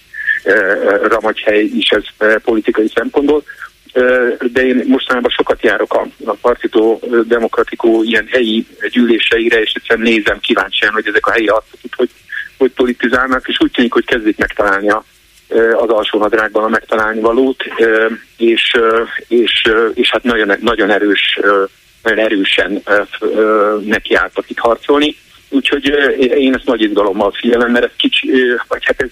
ramagy hely is ez politikai szempontból de én mostanában sokat járok a, a Partitó Demokratikó ilyen helyi gyűléseire, és egyszerűen nézem kíváncsian, hogy ezek a helyi arcok hogy, hogy politizálnak, és úgy tűnik, hogy kezdik megtalálni a, az alsó nadrágban a megtalálni valót, és, és, és hát nagyon, nagyon erős, nagyon erősen nekiálltak itt harcolni. Úgyhogy én ezt nagy izgalommal figyelem, mert ez kicsi, vagy hát ez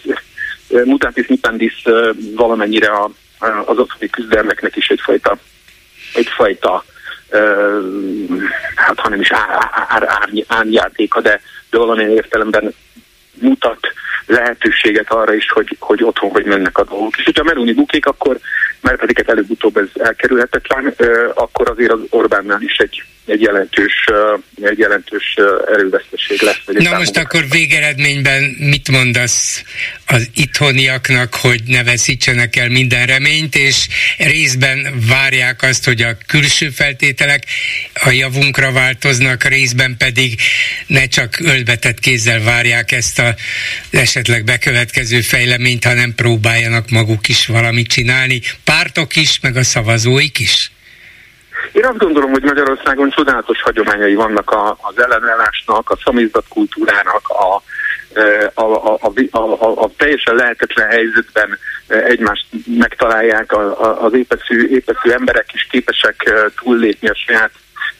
mutatis nitandis valamennyire a, az otthoni küzdelmeknek is egyfajta, egyfajta hát hanem is árnyátéka, de, de valamilyen értelemben mutat lehetőséget arra is, hogy, hogy otthon hogy mennek a dolgok. És hogyha Meloni bukék, akkor, mert pedig előbb-utóbb ez elkerülhetetlen, akkor azért az Orbánnál is egy, egy jelentős, egy jelentős erőveszteség lesz. Na most most akkor végeredményben mit mondasz az itthoniaknak, hogy ne veszítsenek el minden reményt, és részben várják azt, hogy a külső feltételek a javunkra változnak, részben pedig ne csak ölbetett kézzel várják ezt a esetleg bekövetkező fejleményt, hanem próbáljanak maguk is valamit csinálni, pártok is, meg a szavazóik is? Én azt gondolom, hogy Magyarországon csodálatos hagyományai vannak a, az ellenállásnak, a szamizdat kultúrának, a, a, a, a, a, a teljesen lehetetlen helyzetben egymást megtalálják, a, a, az épeszű, épeszű emberek is képesek túllépni a saját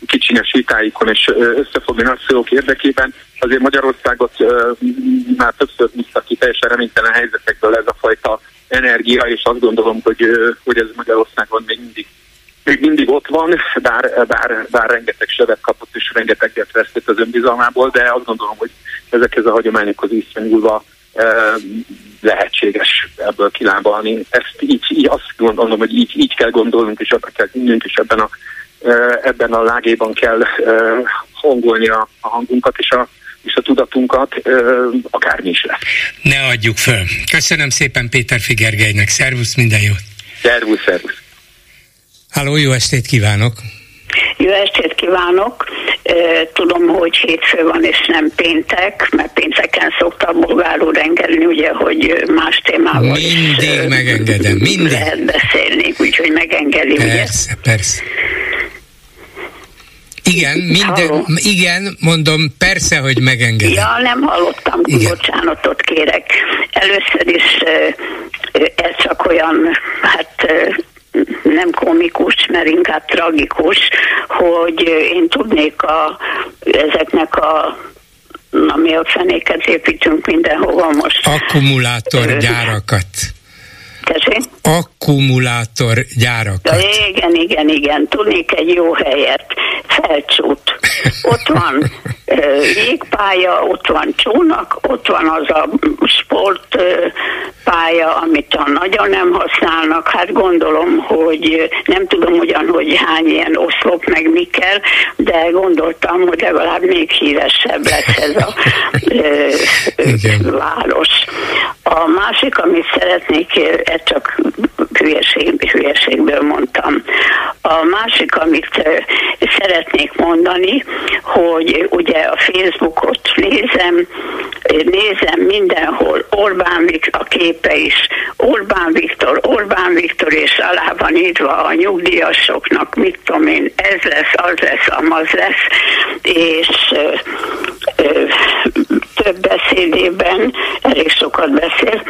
kicsinyes vitáikon és összefogni nagyszólók érdekében. Azért Magyarországot már többször húztak ki teljesen reménytelen helyzetekből ez a fajta energia, és azt gondolom, hogy, hogy ez Magyarországon még mindig még mindig ott van, bár, bár, bár rengeteg sebet kapott és rengeteget vesztett az önbizalmából, de azt gondolom, hogy ezekhez a hagyományokhoz visszanyúlva lehetséges ebből kilábalni. Ezt így, így azt gondolom, hogy így, így kell gondolnunk, és abban kell hinnünk, és ebben a ebben a lágéban kell hangolni a, a hangunkat és a, és a tudatunkat, akármi is lesz. Ne adjuk föl. Köszönöm szépen Péter Figergelynek. Szervusz, minden jót! Szervusz, szervusz! Háló, jó estét kívánok! Jó estét kívánok! Tudom, hogy hétfő van és nem péntek, mert pénteken szokta a bolgár úr engedni, ugye, hogy más témával Mindig is, megengedem, mindig. Lehet beszélni, úgyhogy megengedi, persze, ugye? Persze, persze. Igen, minden, igen, mondom, persze, hogy megengedem. Ja, nem hallottam, igen. bocsánatot kérek. Először is ez csak olyan, hát nem komikus, mert inkább tragikus, hogy én tudnék a, ezeknek a ami a fenéket építünk mindenhova most. Akkumulátorgyárakat. Tessék? Akkumulátorgyárakat. Ja, igen, igen, igen. Tudnék egy jó helyet. Felcsút. Ott van jégpálya, ott van csónak, ott van az a sportpálya, amit a nagyon nem használnak. Hát gondolom, hogy nem tudom ugyan, hogy hány ilyen oszlop meg mi kell, de gondoltam, hogy legalább még híresebb lesz ez a város. A másik, amit szeretnék, ez csak hülyeség, hülyeségből mondtam. A másik, amit szeretnék mondani, hogy ugye a Facebookot nézem, nézem mindenhol Orbán Viktor, a képe is, Orbán Viktor, Orbán Viktor, és alá van írva a nyugdíjasoknak, mit tudom én, ez lesz, az lesz, amaz lesz, és ö, ö, több beszédében, elég sokat beszél,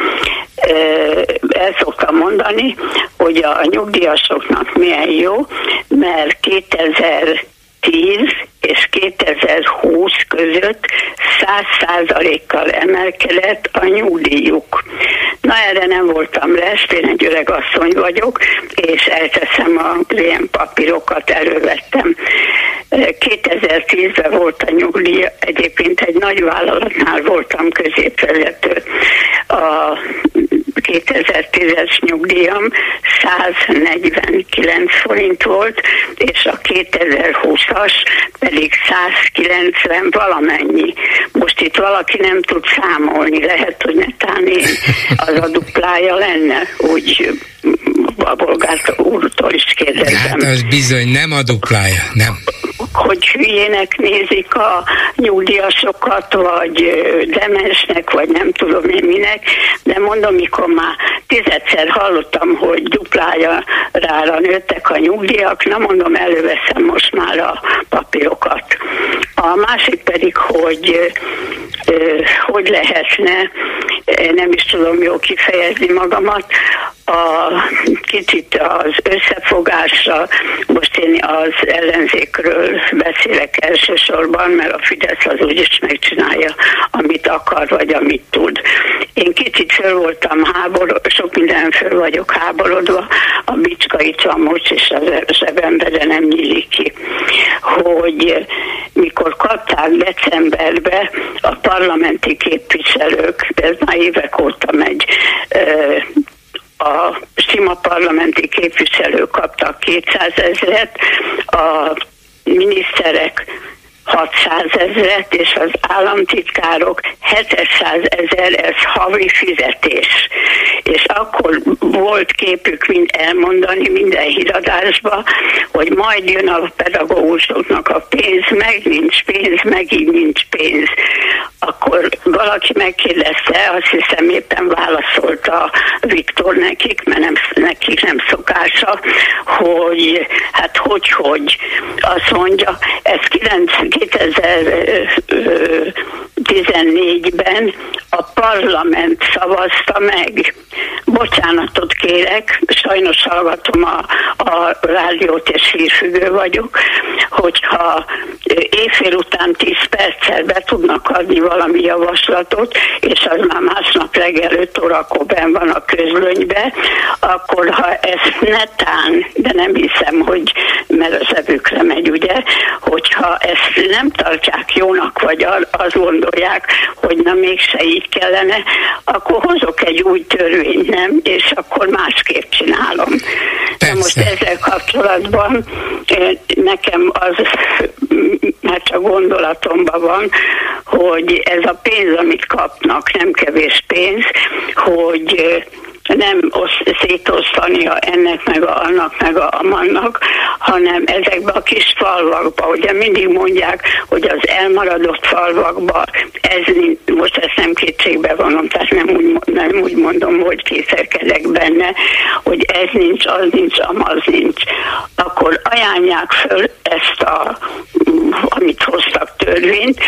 el szoktam mondani, hogy a nyugdíjasoknak milyen jó, mert 2000 2010 és 2020 között 100%-kal emelkedett a nyugdíjuk. Na erre nem voltam lesz, én egy öreg asszony vagyok, és elteszem a ilyen papírokat, elővettem. 2010-ben volt a nyugdíj, egyébként egy nagy vállalatnál voltam középvezető. A 2010-es nyugdíjam 149 forint volt, és a 2020-as pedig 190 valamennyi. Most itt valaki nem tud számolni, lehet, hogy netán én az a duplája lenne, úgy a bolgár úrtól is kérdezem. Hát az bizony nem a duplája, nem hogy hülyének nézik a nyugdíjasokat, vagy demensnek, vagy nem tudom én minek, de mondom, mikor már tizedszer hallottam, hogy duplája rára nőttek a nyugdíjak, na mondom, előveszem most már a papírokat. A másik pedig, hogy hogy lehetne, nem is tudom jól kifejezni magamat, a kicsit az összefogásra, most én az ellenzékről beszélek elsősorban, mert a Fidesz az úgyis megcsinálja, amit akar, vagy amit tud. Én kicsit föl voltam háború, sok minden föl vagyok háborodva, a bicska itt van most, és az zsebembe, de nem nyílik ki, hogy mikor kapták decemberbe a parlamenti képviselők, ez már évek óta megy, a sima parlamenti képviselők kaptak 200 ezeret, a miniszterek 600 ezeret, és az államtitkárok 700 ezer, ez havi fizetés. És akkor volt képük mind elmondani minden híradásba, hogy majd jön a pedagógusoknak a pénz, meg nincs pénz, megint nincs pénz. Akkor valaki megkérdezte, azt hiszem éppen válaszolta Viktor nekik, mert nem, nekik nem szokása, hogy hát hogy, hogy azt mondja, ez 9, 2014-ben a parlament szavazta meg. Bocsánatot kérek, sajnos hallgatom a, a rádiót és hírfüggő vagyok, hogyha éjfél után 10 perccel be tudnak adni valami javaslatot, és az már másnap reggel 5 órakor ben van a közlönybe, akkor ha ezt netán, de nem hiszem, hogy mert az evükre megy, ugye, hogyha ezt nem tartják jónak, vagy azt gondolják, hogy na mégse így kellene, akkor hozok egy új törvényt, nem? És akkor másképp csinálom. Persze. De most ezzel kapcsolatban nekem az, már csak gondolatomban van, hogy ez a pénz, amit kapnak, nem kevés pénz, hogy nem oszt, szétosztania ennek, meg a, annak, meg a amannak, hanem ezekbe a kis falvakba. Ugye mindig mondják, hogy az elmaradott falvakba, ez most ezt nem kétségbe vonom, tehát nem úgy, nem úgy mondom, hogy készerkedek benne, hogy ez nincs, az nincs, amaz nincs. Akkor ajánlják föl ezt a amit hoztak törvényt,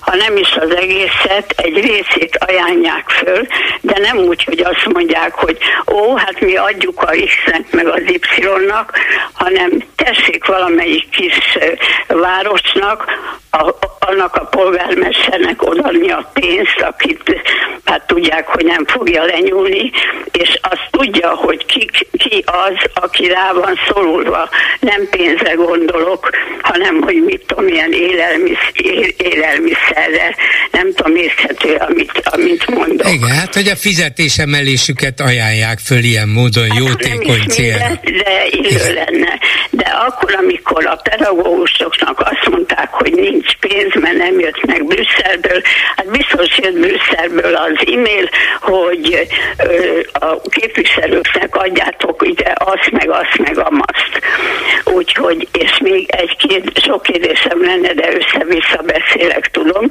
ha nem is az egészet, egy részét ajánlják föl, de nem úgy, hogy azt mondják, hogy ó, hát mi adjuk a X-nek meg az Y-nak, hanem tessék valamelyik kis városnak a, annak a polgármesternek odaadni a pénzt, akit hát tudják, hogy nem fogja lenyúlni, és azt tudja, hogy ki, ki az, aki rá van szorulva. Nem pénzre gondolok, hanem hogy mit tudom, ilyen élelmisz, élelmiszerre, nem tudom, észhető, amit, amit mondok. Igen, hát hogy a fizetésemelésüket ajánlják föl ilyen módon hát jótékony célra. De illő lenne. De akkor, amikor a pedagógusoknak azt mondták, hogy nincs pénz, mert nem jött meg Brüsszelből, hát biztos jött Brüsszelből az e-mail, hogy a képviselőknek adjátok ide azt, meg azt, meg azt. Úgyhogy, és még egy két, sok kérdésem lenne, de össze-vissza beszélek, tudom.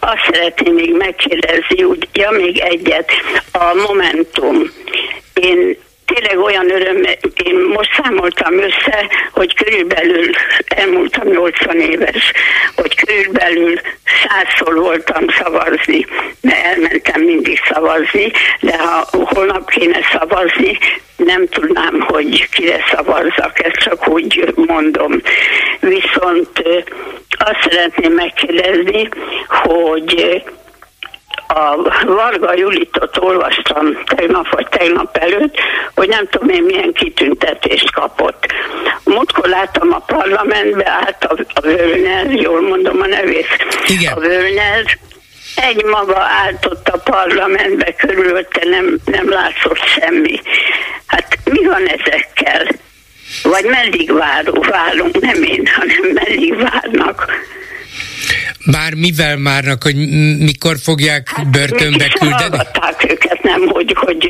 Azt szeretném még megkérdezni, úgy, ja, még egyet, a Momentum. Én tényleg olyan öröm, én most számoltam össze, hogy körülbelül, elmúltam 80 éves, hogy körülbelül százszor voltam szavazni, mert elmentem mindig szavazni, de ha holnap kéne szavazni, nem tudnám, hogy kire szavazzak, ezt csak úgy mondom. Viszont azt szeretném megkérdezni, hogy a Varga Julitot olvastam tegnap vagy tegnap előtt, hogy nem tudom én milyen kitüntetést kapott. Múltkor láttam a parlamentbe, állt a, a Völner, jól mondom a nevét, Igen. a Völner, egy maga állt ott a parlamentbe, körülötte nem, nem látszott semmi. Hát mi van ezekkel? Vagy meddig várunk, várunk, nem én, hanem meddig várnak bár mivel márnak, hogy mikor fogják hát, börtönbe küldeni? őket, nem, hogy, hogy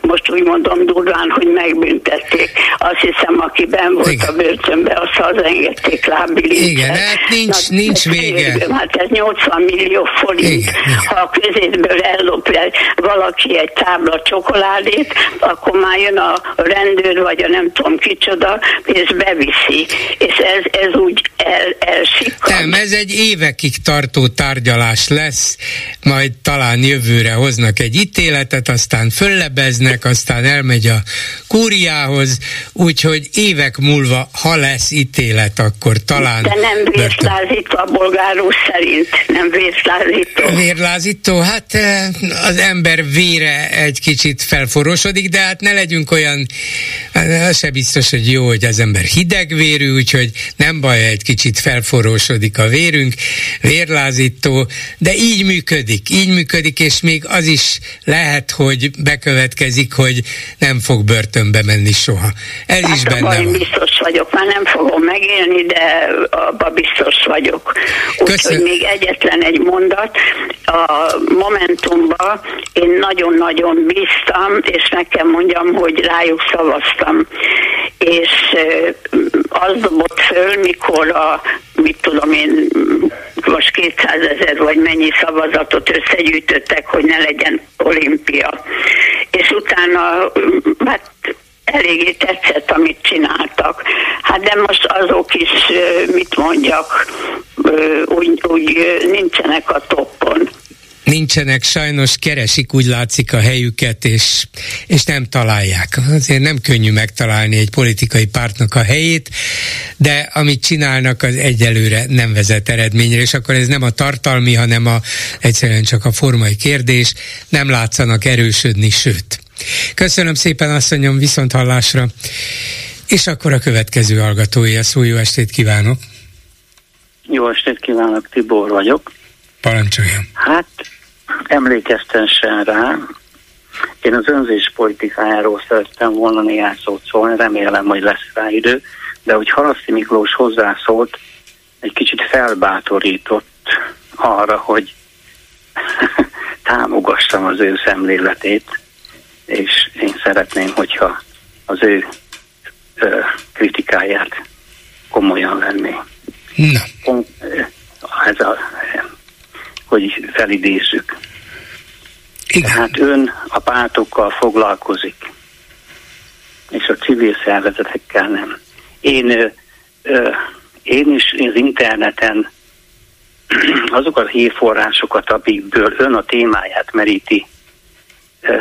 most úgy mondom durván, hogy megbüntették. Azt hiszem, aki ben volt Igen. a börtönbe, azt hazengedték lábbilincsel. Igen, hát nincs, Na, nincs vége. Hát ez 80 millió forint. Igen. Ha a közétből ellopja valaki egy tábla csokoládét, akkor már jön a rendőr, vagy a nem tudom kicsoda, és beviszi. És ez, ez úgy el, elsikkad. Nem, ez egy évekig tartó tárgyalás lesz, majd talán jövőre hoznak egy ítéletet, aztán föllebeznek, aztán elmegy a kúriához, úgyhogy évek múlva, ha lesz ítélet, akkor talán... De nem vérlázító a bolgárus szerint, nem vérlázító. Vérlázító, hát eh, az ember vére egy kicsit felforosodik, de hát ne legyünk olyan, hát az se biztos, hogy jó, hogy az ember hidegvérű, úgyhogy nem baj, egy kicsit felforosodik a vérünk, vérlázító, de így működik, így működik, és még az is lehet, hogy bekövetkezik, hogy nem fog börtönbe menni soha. Ez hát is benne van. biztos vagyok, már nem fogom megélni, de abba biztos vagyok. Úgyhogy még egyetlen egy mondat. A Momentumban én nagyon-nagyon bíztam, és nekem mondjam, hogy rájuk szavaztam. És az dobott föl, mikor a, mit tudom én, most 200 ezer vagy mennyi szavazatot összegyűjtöttek, hogy ne legyen olimpia. És utána hát eléggé tetszett, amit csináltak. Hát de most azok is, mit mondjak, úgy, úgy nincsenek a toppon nincsenek, sajnos keresik, úgy látszik a helyüket, és, és nem találják. Azért nem könnyű megtalálni egy politikai pártnak a helyét, de amit csinálnak, az egyelőre nem vezet eredményre, és akkor ez nem a tartalmi, hanem a, egyszerűen csak a formai kérdés, nem látszanak erősödni, sőt. Köszönöm szépen, asszonyom, viszont hallásra. És akkor a következő hallgatói a szó, jó estét kívánok! Jó estét kívánok, Tibor vagyok. Parancsoljon. Hát emlékeztessen rá, én az önzés politikájáról szerettem volna néhány szót szólni, remélem, hogy lesz rá idő, de hogy Haraszti Miklós hozzászólt, egy kicsit felbátorított arra, hogy támogassam az ő szemléletét, és én szeretném, hogyha az ő ö, kritikáját komolyan venné. Na. Ez a hogy felidézzük. Igen. Tehát ön a pártokkal foglalkozik, és a civil szervezetekkel nem. Én, ö, én is az interneten azok a hírforrásokat, amikből ön a témáját meríti, ö,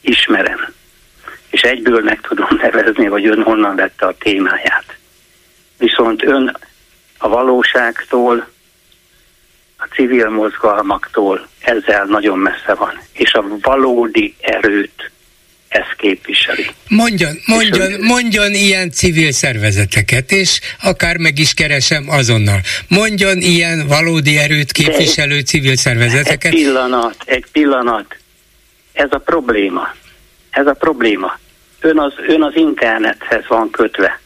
ismerem. És egyből meg tudom nevezni, hogy ön honnan vette a témáját. Viszont ön a valóságtól a civil mozgalmaktól ezzel nagyon messze van, és a valódi erőt ez képviseli. Mondjon, mondjon, mondjon ilyen civil szervezeteket, és akár meg is keresem azonnal. Mondjon ilyen valódi erőt képviselő civil szervezeteket. Egy pillanat, egy pillanat. Ez a probléma. Ez a probléma. Ön az, ön az internethez van kötve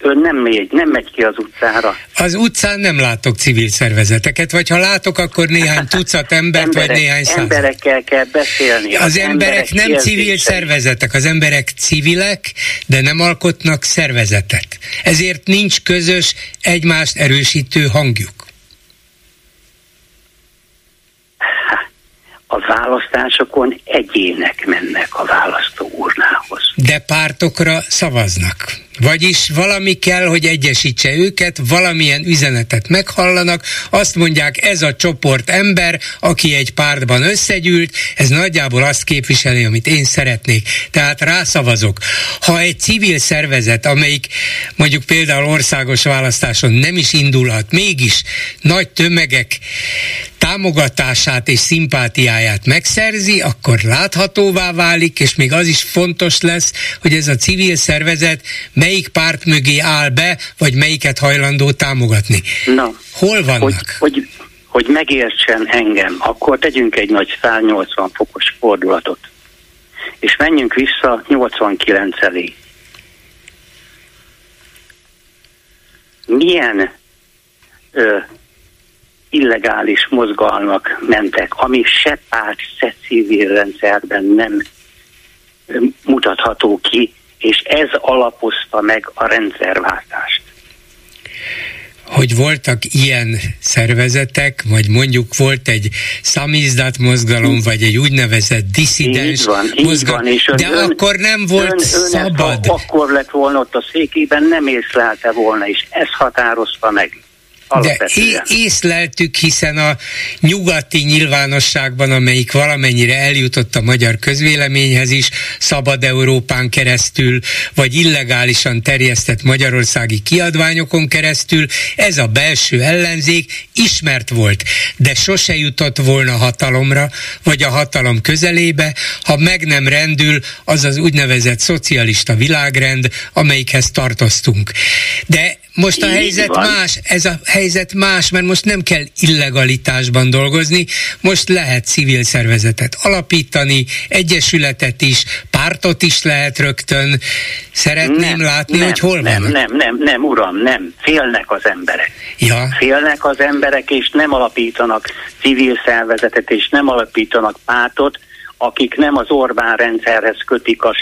ön nem megy, nem megy ki az utcára. Az utcán nem látok civil szervezeteket, vagy ha látok, akkor néhány tucat embert, emberek, vagy néhány száz. Emberekkel kell beszélni. Az, az emberek, emberek nem civil szervezetek, az emberek civilek, de nem alkotnak szervezetet. Ezért nincs közös, egymást erősítő hangjuk. a választásokon egyének mennek a választó urnához. De pártokra szavaznak. Vagyis valami kell, hogy egyesítse őket, valamilyen üzenetet meghallanak, azt mondják, ez a csoport ember, aki egy pártban összegyűlt, ez nagyjából azt képviseli, amit én szeretnék. Tehát rászavazok. Ha egy civil szervezet, amelyik mondjuk például országos választáson nem is indulhat, mégis nagy tömegek támogatását és szimpátiáját megszerzi, akkor láthatóvá válik, és még az is fontos lesz, hogy ez a civil szervezet melyik párt mögé áll be, vagy melyiket hajlandó támogatni. Na, Hol vannak? Hogy, hogy, hogy megértsen engem, akkor tegyünk egy nagy 180 fokos fordulatot, és menjünk vissza 89 elé. Milyen ö, illegális mozgalmak mentek, ami se párt, se civil rendszerben nem mutatható ki, és ez alapozta meg a rendszerváltást. Hogy voltak ilyen szervezetek, vagy mondjuk volt egy szamizdat mozgalom, vagy egy úgynevezett diszidens van, mozgalom, van, és de ön, akkor nem volt ön, ön szabad. Akkor lett volna ott a székében, nem észlelte volna, és ez határozta meg. De é- észleltük, hiszen a nyugati nyilvánosságban, amelyik valamennyire eljutott a magyar közvéleményhez is, Szabad Európán keresztül, vagy illegálisan terjesztett magyarországi kiadványokon keresztül, ez a belső ellenzék ismert volt, de sose jutott volna hatalomra, vagy a hatalom közelébe, ha meg nem rendül az az úgynevezett szocialista világrend, amelyikhez tartoztunk. De most a helyzet van. más, ez a helyzet más, mert most nem kell illegalitásban dolgozni, most lehet civil szervezetet alapítani, egyesületet is, pártot is lehet rögtön. Szeretném nem, látni, nem, hogy hol nem, van. Nem, nem, nem, uram, nem. Félnek az emberek. Ja. Félnek az emberek, és nem alapítanak civil szervezetet, és nem alapítanak pártot, akik nem az Orbán rendszerhez kötik a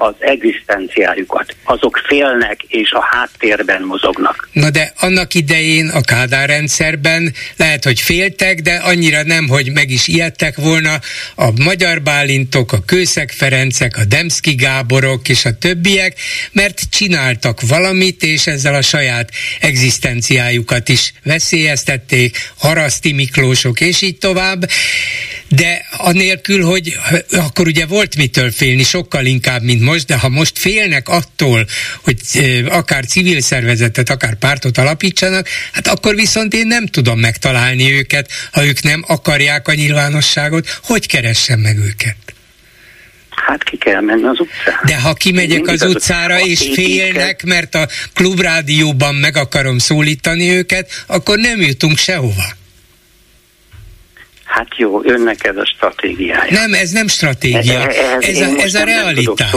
az egzisztenciájukat. Azok félnek és a háttérben mozognak. Na de annak idején a Kádár rendszerben lehet, hogy féltek, de annyira nem, hogy meg is ijedtek volna a Magyar Bálintok, a Kőszeg Ferencek, a Demszki Gáborok és a többiek, mert csináltak valamit, és ezzel a saját egzisztenciájukat is veszélyeztették, Haraszti Miklósok és így tovább, de anélkül, hogy akkor ugye volt mitől félni, sokkal inkább, mint most, de ha most félnek attól, hogy akár civil szervezetet, akár pártot alapítsanak, hát akkor viszont én nem tudom megtalálni őket, ha ők nem akarják a nyilvánosságot, hogy keressem meg őket? Hát ki kell menni az utcára. De ha kimegyek az utcára és félnek, mert a klubrádióban meg akarom szólítani őket, akkor nem jutunk sehova. Hát jó, önnek ez a stratégiája. Nem, ez nem stratégia. Ez, ez, a, ez a realitás.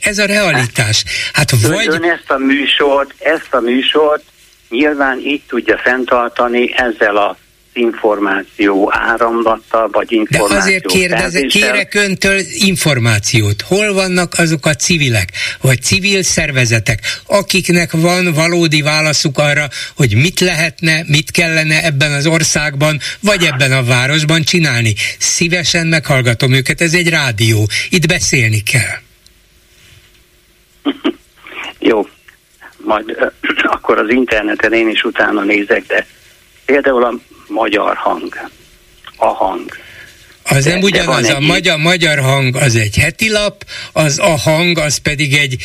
Ez a realitás. Hát vagy... Ön, ön ezt a műsort, ezt a műsort nyilván így tudja fenntartani ezzel a információ áramlata, vagy információ De azért kérdezek, kérek öntől információt. Hol vannak azok a civilek, vagy civil szervezetek, akiknek van valódi válaszuk arra, hogy mit lehetne, mit kellene ebben az országban, vagy ebben a városban csinálni. Szívesen meghallgatom őket, ez egy rádió, itt beszélni kell. Jó, majd akkor az interneten én is utána nézek, de például a magyar hang, a hang. Az de, nem ugyanaz, a magyar, magyar hang az egy heti lap, az a hang az pedig egy,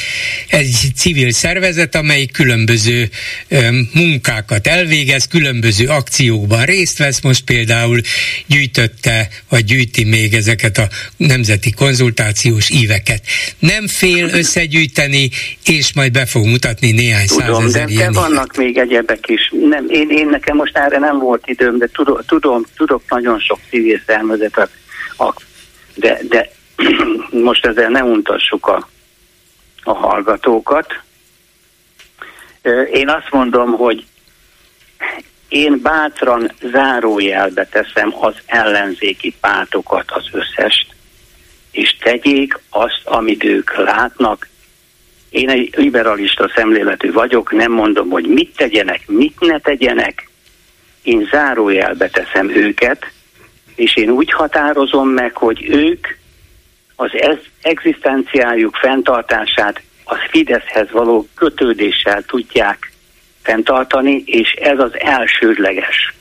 egy civil szervezet, amely különböző um, munkákat elvégez, különböző akciókban részt vesz, most például gyűjtötte, vagy gyűjti még ezeket a nemzeti konzultációs íveket. Nem fél összegyűjteni, és majd be fog mutatni néhány tudom, százezer de, de vannak még egyebek is. Nem, én, én nekem most erre nem volt időm, de tudom, tudom tudok nagyon sok civil szervezetet, de, de most ezzel ne untassuk a, a hallgatókat. Én azt mondom, hogy én bátran zárójelbe teszem az ellenzéki pártokat, az összest, és tegyék azt, amit ők látnak. Én egy liberalista szemléletű vagyok, nem mondom, hogy mit tegyenek, mit ne tegyenek. Én zárójelbe teszem őket, és én úgy határozom meg, hogy ők az egzisztenciájuk fenntartását az Fideszhez való kötődéssel tudják fenntartani, és ez az elsődleges.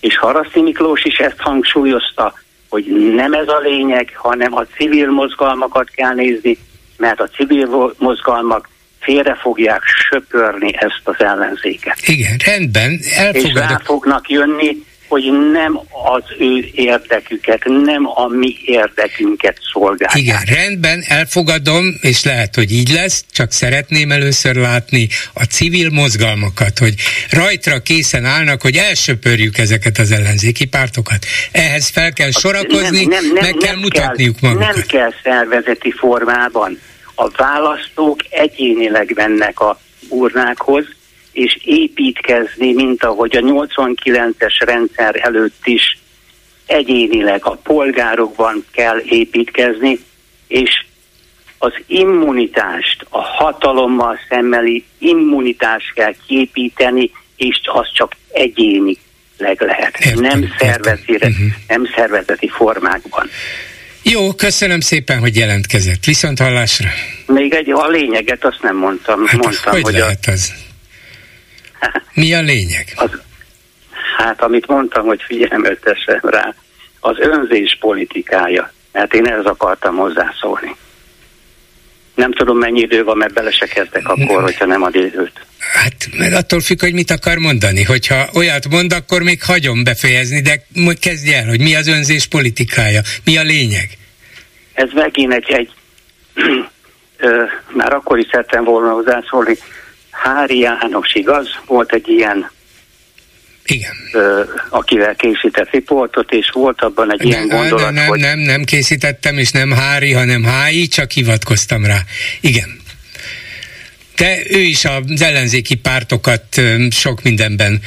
És Haraszti Miklós is ezt hangsúlyozta, hogy nem ez a lényeg, hanem a civil mozgalmakat kell nézni, mert a civil mozgalmak félre fogják söpörni ezt az ellenzéket. Igen, rendben, elfogadok. És rá fognak jönni, hogy nem az ő érdeküket, nem a mi érdekünket szolgálják. Igen, rendben, elfogadom, és lehet, hogy így lesz, csak szeretném először látni a civil mozgalmakat, hogy rajtra készen állnak, hogy elsöpörjük ezeket az ellenzéki pártokat. Ehhez fel kell sorakozni, nem, nem, nem, meg kell mutatniuk kell, magukat. Nem kell szervezeti formában. A választók egyénileg mennek a urnákhoz, és építkezni, mint ahogy a 89-es rendszer előtt is egyénileg a polgárokban kell építkezni, és az immunitást, a hatalommal szemmeli immunitást kell képíteni, és az csak egyénileg lehet, értem, nem, szervezeti, uh-huh. nem szervezeti formákban. Jó, köszönöm szépen, hogy jelentkezett. Viszont hallásra. Még egy, a lényeget azt nem mondtam. Hát, mondtam hogy, hogy lehet a... az? Mi a lényeg? Az, hát amit mondtam, hogy figyelmetesen rá, az önzés politikája. Mert én ehhez akartam hozzászólni. Nem tudom, mennyi idő van, mert bele se kezdek akkor, hogyha nem ad időt. Hát, mert attól függ, hogy mit akar mondani. Hogyha olyat mond, akkor még hagyom befejezni, de kezdj el, hogy mi az önzés politikája, mi a lényeg? Ez megint egy, egy ö, már akkor is szerettem volna hozzászólni, Hári János, igaz? Volt egy ilyen igen. Ö, akivel készített riportot, és volt abban egy nem, ilyen gondolat, nem, nem, hogy... Nem, nem készítettem, és nem Hári, hanem Hái, csak hivatkoztam rá. Igen. De ő is az ellenzéki pártokat sok mindenben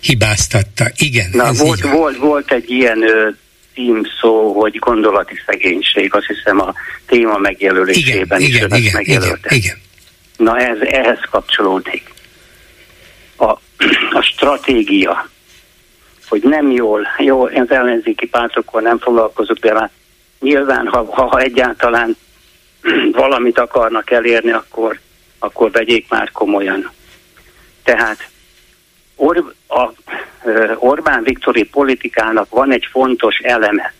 hibáztatta. Igen. Na, volt, volt, volt egy ilyen ö, címszó, hogy gondolati szegénység, azt hiszem a téma megjelölésében igen, is igen, igen, igen, igen. Na ez ehhez kapcsolódik. A, a stratégia, hogy nem jól, jó, az ellenzéki pártokkal nem foglalkozok, de hát nyilván, ha, ha egyáltalán valamit akarnak elérni, akkor, akkor vegyék már komolyan. Tehát Or, a, Orbán Viktori politikának van egy fontos eleme.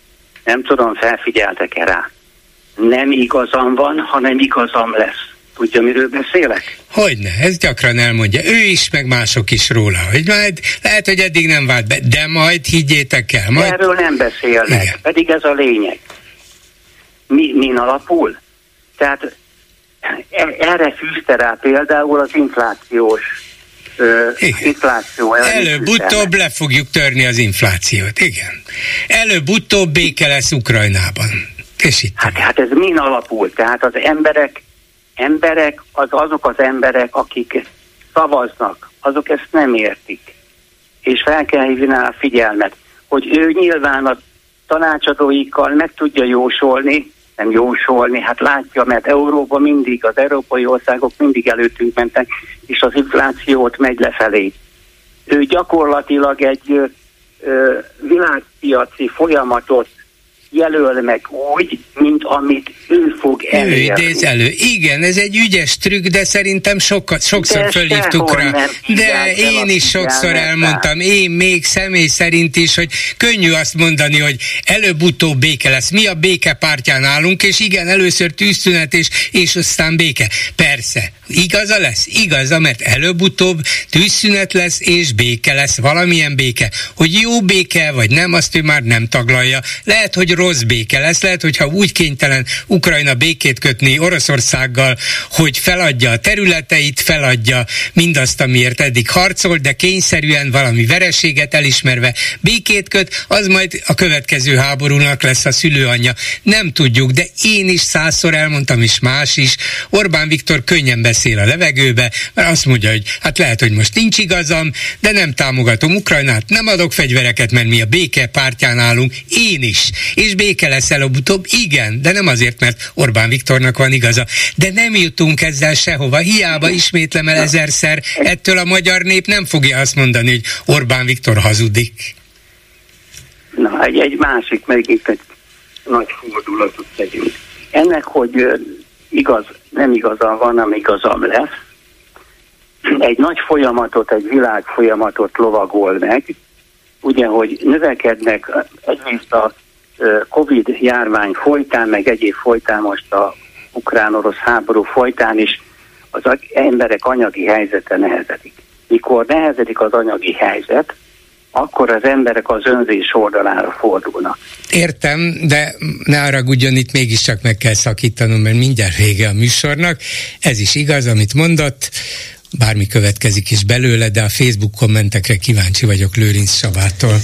Nem tudom, felfigyeltek-e rá. Nem igazam van, hanem igazam lesz. Tudja, miről beszélek? Hogyne, ez gyakran elmondja. Ő is, meg mások is róla, hogy majd lehet, hogy eddig nem vált be, de majd higgyétek el. Majd... Erről nem beszélnek, Igen. pedig ez a lényeg. Mi, min alapul? Tehát e, erre fűzte rá például az inflációs infláció Előbb-utóbb le fogjuk törni az inflációt, igen. Előbb-utóbb béke lesz Ukrajnában. És itt hát, hát ez min alapul? Tehát az emberek emberek, az azok az emberek, akik szavaznak, azok ezt nem értik. És fel kell hívni a figyelmet, hogy ő nyilván a tanácsadóikkal meg tudja jósolni, nem jósolni, hát látja, mert Európa mindig, az európai országok mindig előttünk mentek, és az inflációt megy lefelé. Ő gyakorlatilag egy ö, világpiaci folyamatot jelöl meg úgy, mint amit ő fog elérni. Ő elő. Igen, ez egy ügyes trükk, de szerintem sokat, sokszor de fölhívtuk rá. De én is sokszor elmondtam, én még személy szerint is, hogy könnyű azt mondani, hogy előbb-utóbb béke lesz. Mi a béke pártján állunk, és igen, először tűzszünet, és, és aztán béke. Persze, igaza lesz, igaza, mert előbb-utóbb tűzszünet lesz, és béke lesz, valamilyen béke. Hogy jó béke, vagy nem, azt ő már nem taglalja. Lehet, hogy rossz béke lesz, lehet, hogyha úgy kénytelen Ukrajna békét kötni Oroszországgal, hogy feladja a területeit, feladja mindazt, amiért eddig harcol, de kényszerűen valami vereséget elismerve békét köt, az majd a következő háborúnak lesz a szülőanyja. Nem tudjuk, de én is százszor elmondtam, és más is. Orbán Viktor könnyen beszél a levegőbe, mert azt mondja, hogy hát lehet, hogy most nincs igazam, de nem támogatom Ukrajnát, nem adok fegyvereket, mert mi a béke pártján állunk, én is. És béke lesz előbb-utóbb, igen, de nem azért, mert Orbán Viktornak van igaza. De nem jutunk ezzel sehova, hiába ismétlem el ezerszer, ettől a magyar nép nem fogja azt mondani, hogy Orbán Viktor hazudik. Na, egy, egy másik, megint egy nagy fordulatot tegyünk. Ennek, hogy igaz, nem igazam van, nem igazam lesz, egy nagy folyamatot, egy világ folyamatot lovagol meg, ugye, hogy növekednek egyrészt a Covid járvány folytán, meg egyéb folytán most a ukrán-orosz háború folytán is az emberek anyagi helyzete nehezedik. Mikor nehezedik az anyagi helyzet, akkor az emberek az önzés oldalára fordulnak. Értem, de ne haragudjon, itt mégiscsak meg kell szakítanom, mert mindjárt vége a műsornak. Ez is igaz, amit mondott, bármi következik is belőle, de a Facebook kommentekre kíváncsi vagyok Lőrinc Sabától.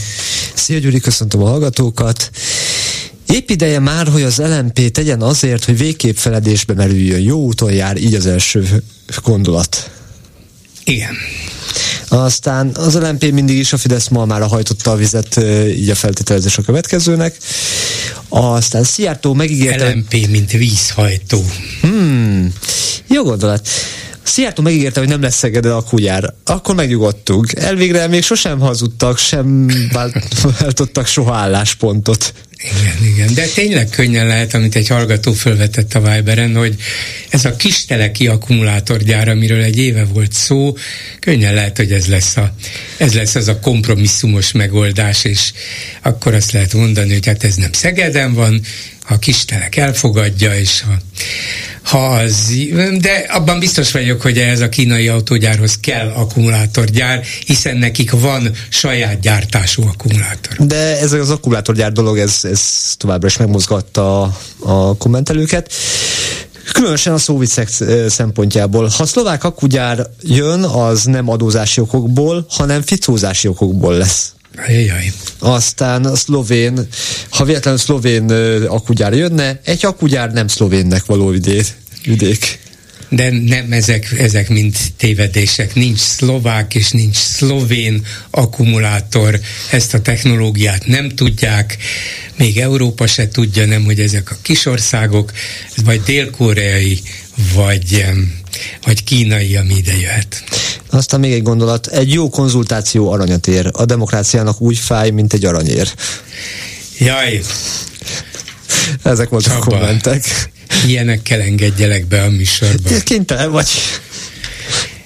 Szia Gyuri, köszöntöm a hallgatókat. Épp ideje már, hogy az LMP tegyen azért, hogy végképp feledésbe merüljön. Jó úton jár, így az első gondolat. Igen. Aztán az LMP mindig is a Fidesz ma már hajtotta a vizet, így a feltételezés a következőnek. Aztán Szijjártó megígérte... LMP, mint vízhajtó. Hmm, jó gondolat. Szijjártó megígérte, hogy nem lesz Szegeden a kutyár. Akkor megnyugodtunk. Elvégre még sosem hazudtak, sem váltottak soha álláspontot. Igen, igen. De tényleg könnyen lehet, amit egy hallgató fölvetett a Viberen, hogy ez a kis teleki akkumulátorgyár, amiről egy éve volt szó, könnyen lehet, hogy ez lesz, a, ez lesz az a kompromisszumos megoldás, és akkor azt lehet mondani, hogy hát ez nem Szegeden van, a kis telek elfogadja, és ha, ha az, de abban biztos vagyok, hogy ez a kínai autógyárhoz kell akkumulátorgyár, hiszen nekik van saját gyártású akkumulátor. De ez az akkumulátorgyár dolog, ez, ez továbbra is megmozgatta a, a kommentelőket. Különösen a szóvicek szempontjából. Ha szlovák akkugyár jön, az nem adózási okokból, hanem ficózási okokból lesz. Ajaj. Aztán a szlovén, ha véletlenül szlovén akugyár jönne, egy akugyár nem szlovénnek való vidék. vidék. De nem, ezek, ezek mind tévedések. Nincs szlovák és nincs szlovén akkumulátor. Ezt a technológiát nem tudják. Még Európa se tudja, nem, hogy ezek a kisországok, vagy dél-koreai, vagy, vagy kínai, ami ide jöhet. Aztán még egy gondolat, egy jó konzultáció aranyat ér. A demokráciának úgy fáj, mint egy aranyér. Jaj! Ezek voltak Csaba, a kommentek. Ilyenekkel engedjelek be a műsorba. Kénytelen vagy.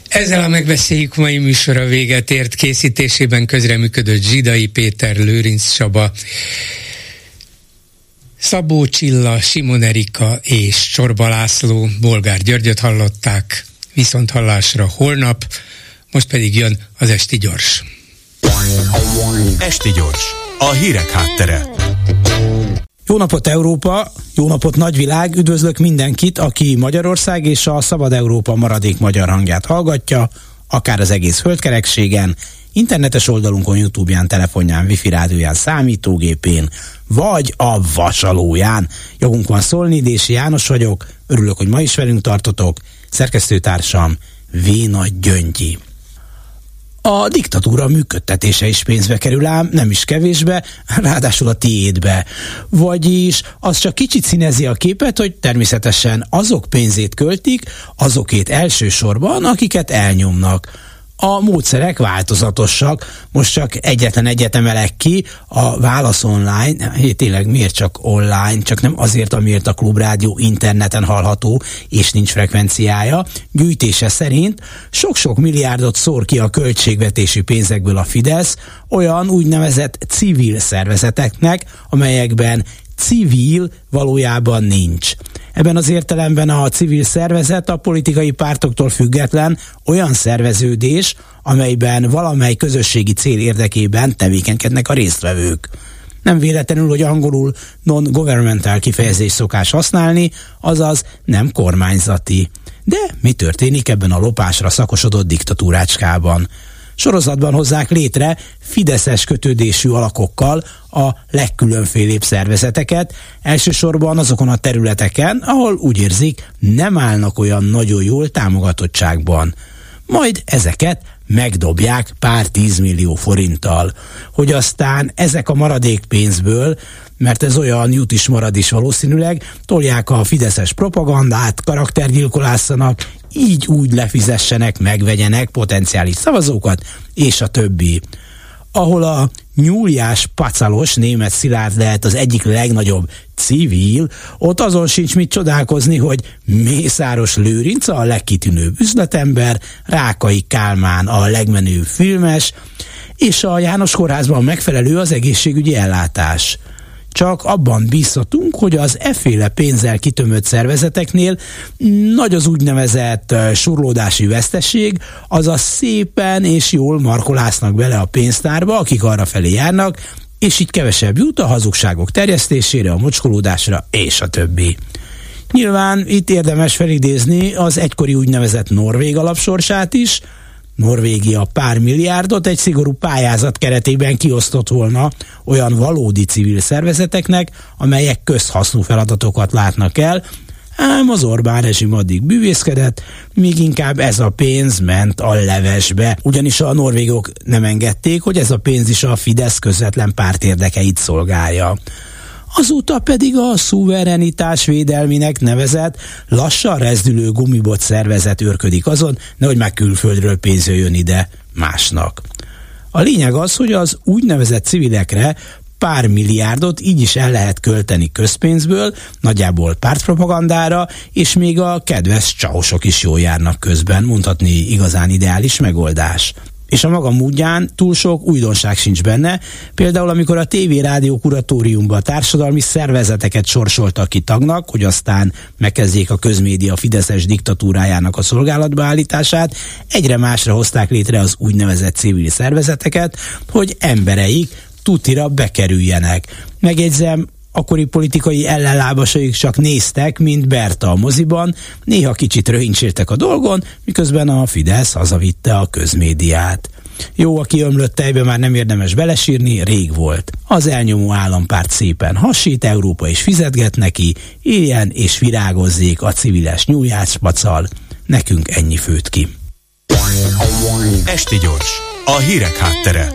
Ezzel a megbeszéljük mai műsora véget ért készítésében közreműködött Zsidai Péter, Lőrinc Csaba, Szabó Csilla, Simon Erika és Csorba László, Bolgár Györgyöt hallották, viszont hallásra holnap, most pedig jön az Esti Gyors. Esti Gyors, a hírek háttere. Jó napot Európa, jó napot nagyvilág, üdvözlök mindenkit, aki Magyarország és a Szabad Európa maradék magyar hangját hallgatja, akár az egész földkerekségen, internetes oldalunkon, Youtube-ján, telefonján, wifi rádióján, számítógépén, vagy a vasalóján. Jogunk van szólni, Dési János vagyok, örülök, hogy ma is velünk tartotok, szerkesztőtársam Véna Gyöngyi. A diktatúra működtetése is pénzbe kerül ám, nem is kevésbe, ráadásul a tiédbe. Vagyis az csak kicsit színezi a képet, hogy természetesen azok pénzét költik, azokét elsősorban, akiket elnyomnak a módszerek változatosak. Most csak egyetlen egyet emelek ki, a Válasz Online, hé, tényleg miért csak online, csak nem azért, amiért a Klubrádió interneten hallható, és nincs frekvenciája. Gyűjtése szerint sok-sok milliárdot szór ki a költségvetési pénzekből a Fidesz olyan úgynevezett civil szervezeteknek, amelyekben civil valójában nincs. Ebben az értelemben a civil szervezet a politikai pártoktól független olyan szerveződés, amelyben valamely közösségi cél érdekében tevékenykednek a résztvevők. Nem véletlenül, hogy angolul non-governmental kifejezés szokás használni, azaz nem kormányzati. De mi történik ebben a lopásra szakosodott diktatúrácskában? Sorozatban hozzák létre fideszes kötődésű alakokkal a legkülönfélébb szervezeteket, elsősorban azokon a területeken, ahol úgy érzik, nem állnak olyan nagyon jól támogatottságban. Majd ezeket megdobják pár tízmillió forinttal, hogy aztán ezek a maradék pénzből, mert ez olyan jut is marad is valószínűleg, tolják a fideszes propagandát, karaktergyilkolászanak, így úgy lefizessenek, megvegyenek potenciális szavazókat, és a többi. Ahol a nyúljás pacalos német Szilárd lehet az egyik legnagyobb civil, ott azon sincs mit csodálkozni, hogy Mészáros Lőrinc a legkitűnőbb üzletember, Rákai Kálmán a legmenőbb filmes, és a János Kórházban megfelelő az egészségügyi ellátás csak abban bízhatunk, hogy az efféle pénzzel kitömött szervezeteknél nagy az úgynevezett surlódási veszteség, azaz szépen és jól markolásznak bele a pénztárba, akik arra felé járnak, és így kevesebb jut a hazugságok terjesztésére, a mocskolódásra és a többi. Nyilván itt érdemes felidézni az egykori úgynevezett Norvég alapsorsát is, Norvégia pár milliárdot egy szigorú pályázat keretében kiosztott volna olyan valódi civil szervezeteknek, amelyek közhasznú feladatokat látnak el, ám az Orbán rezsim addig bűvészkedett, míg inkább ez a pénz ment a levesbe, ugyanis a norvégok nem engedték, hogy ez a pénz is a Fidesz közvetlen pártérdekeit szolgálja azóta pedig a szuverenitás védelminek nevezett, lassan rezdülő gumibot szervezet őrködik azon, nehogy már külföldről pénz jön ide másnak. A lényeg az, hogy az úgynevezett civilekre pár milliárdot így is el lehet költeni közpénzből, nagyjából pártpropagandára, és még a kedves csahosok is jól járnak közben, mondhatni igazán ideális megoldás és a maga módján túl sok újdonság sincs benne. Például, amikor a TV Rádió Kuratóriumban a társadalmi szervezeteket sorsoltak ki tagnak, hogy aztán megkezdjék a közmédia Fideszes diktatúrájának a szolgálatba állítását, egyre másra hozták létre az úgynevezett civil szervezeteket, hogy embereik tutira bekerüljenek. Megjegyzem, akkori politikai ellenlábasaik csak néztek, mint Berta a moziban, néha kicsit röhincsértek a dolgon, miközben a Fidesz hazavitte a közmédiát. Jó, aki ömlött tejbe már nem érdemes belesírni, rég volt. Az elnyomó állampárt szépen hasít, Európa is fizetget neki, éljen és virágozzék a civiles nyúljátspacal. Nekünk ennyi főt ki. Esti gyors, a hírek háttere.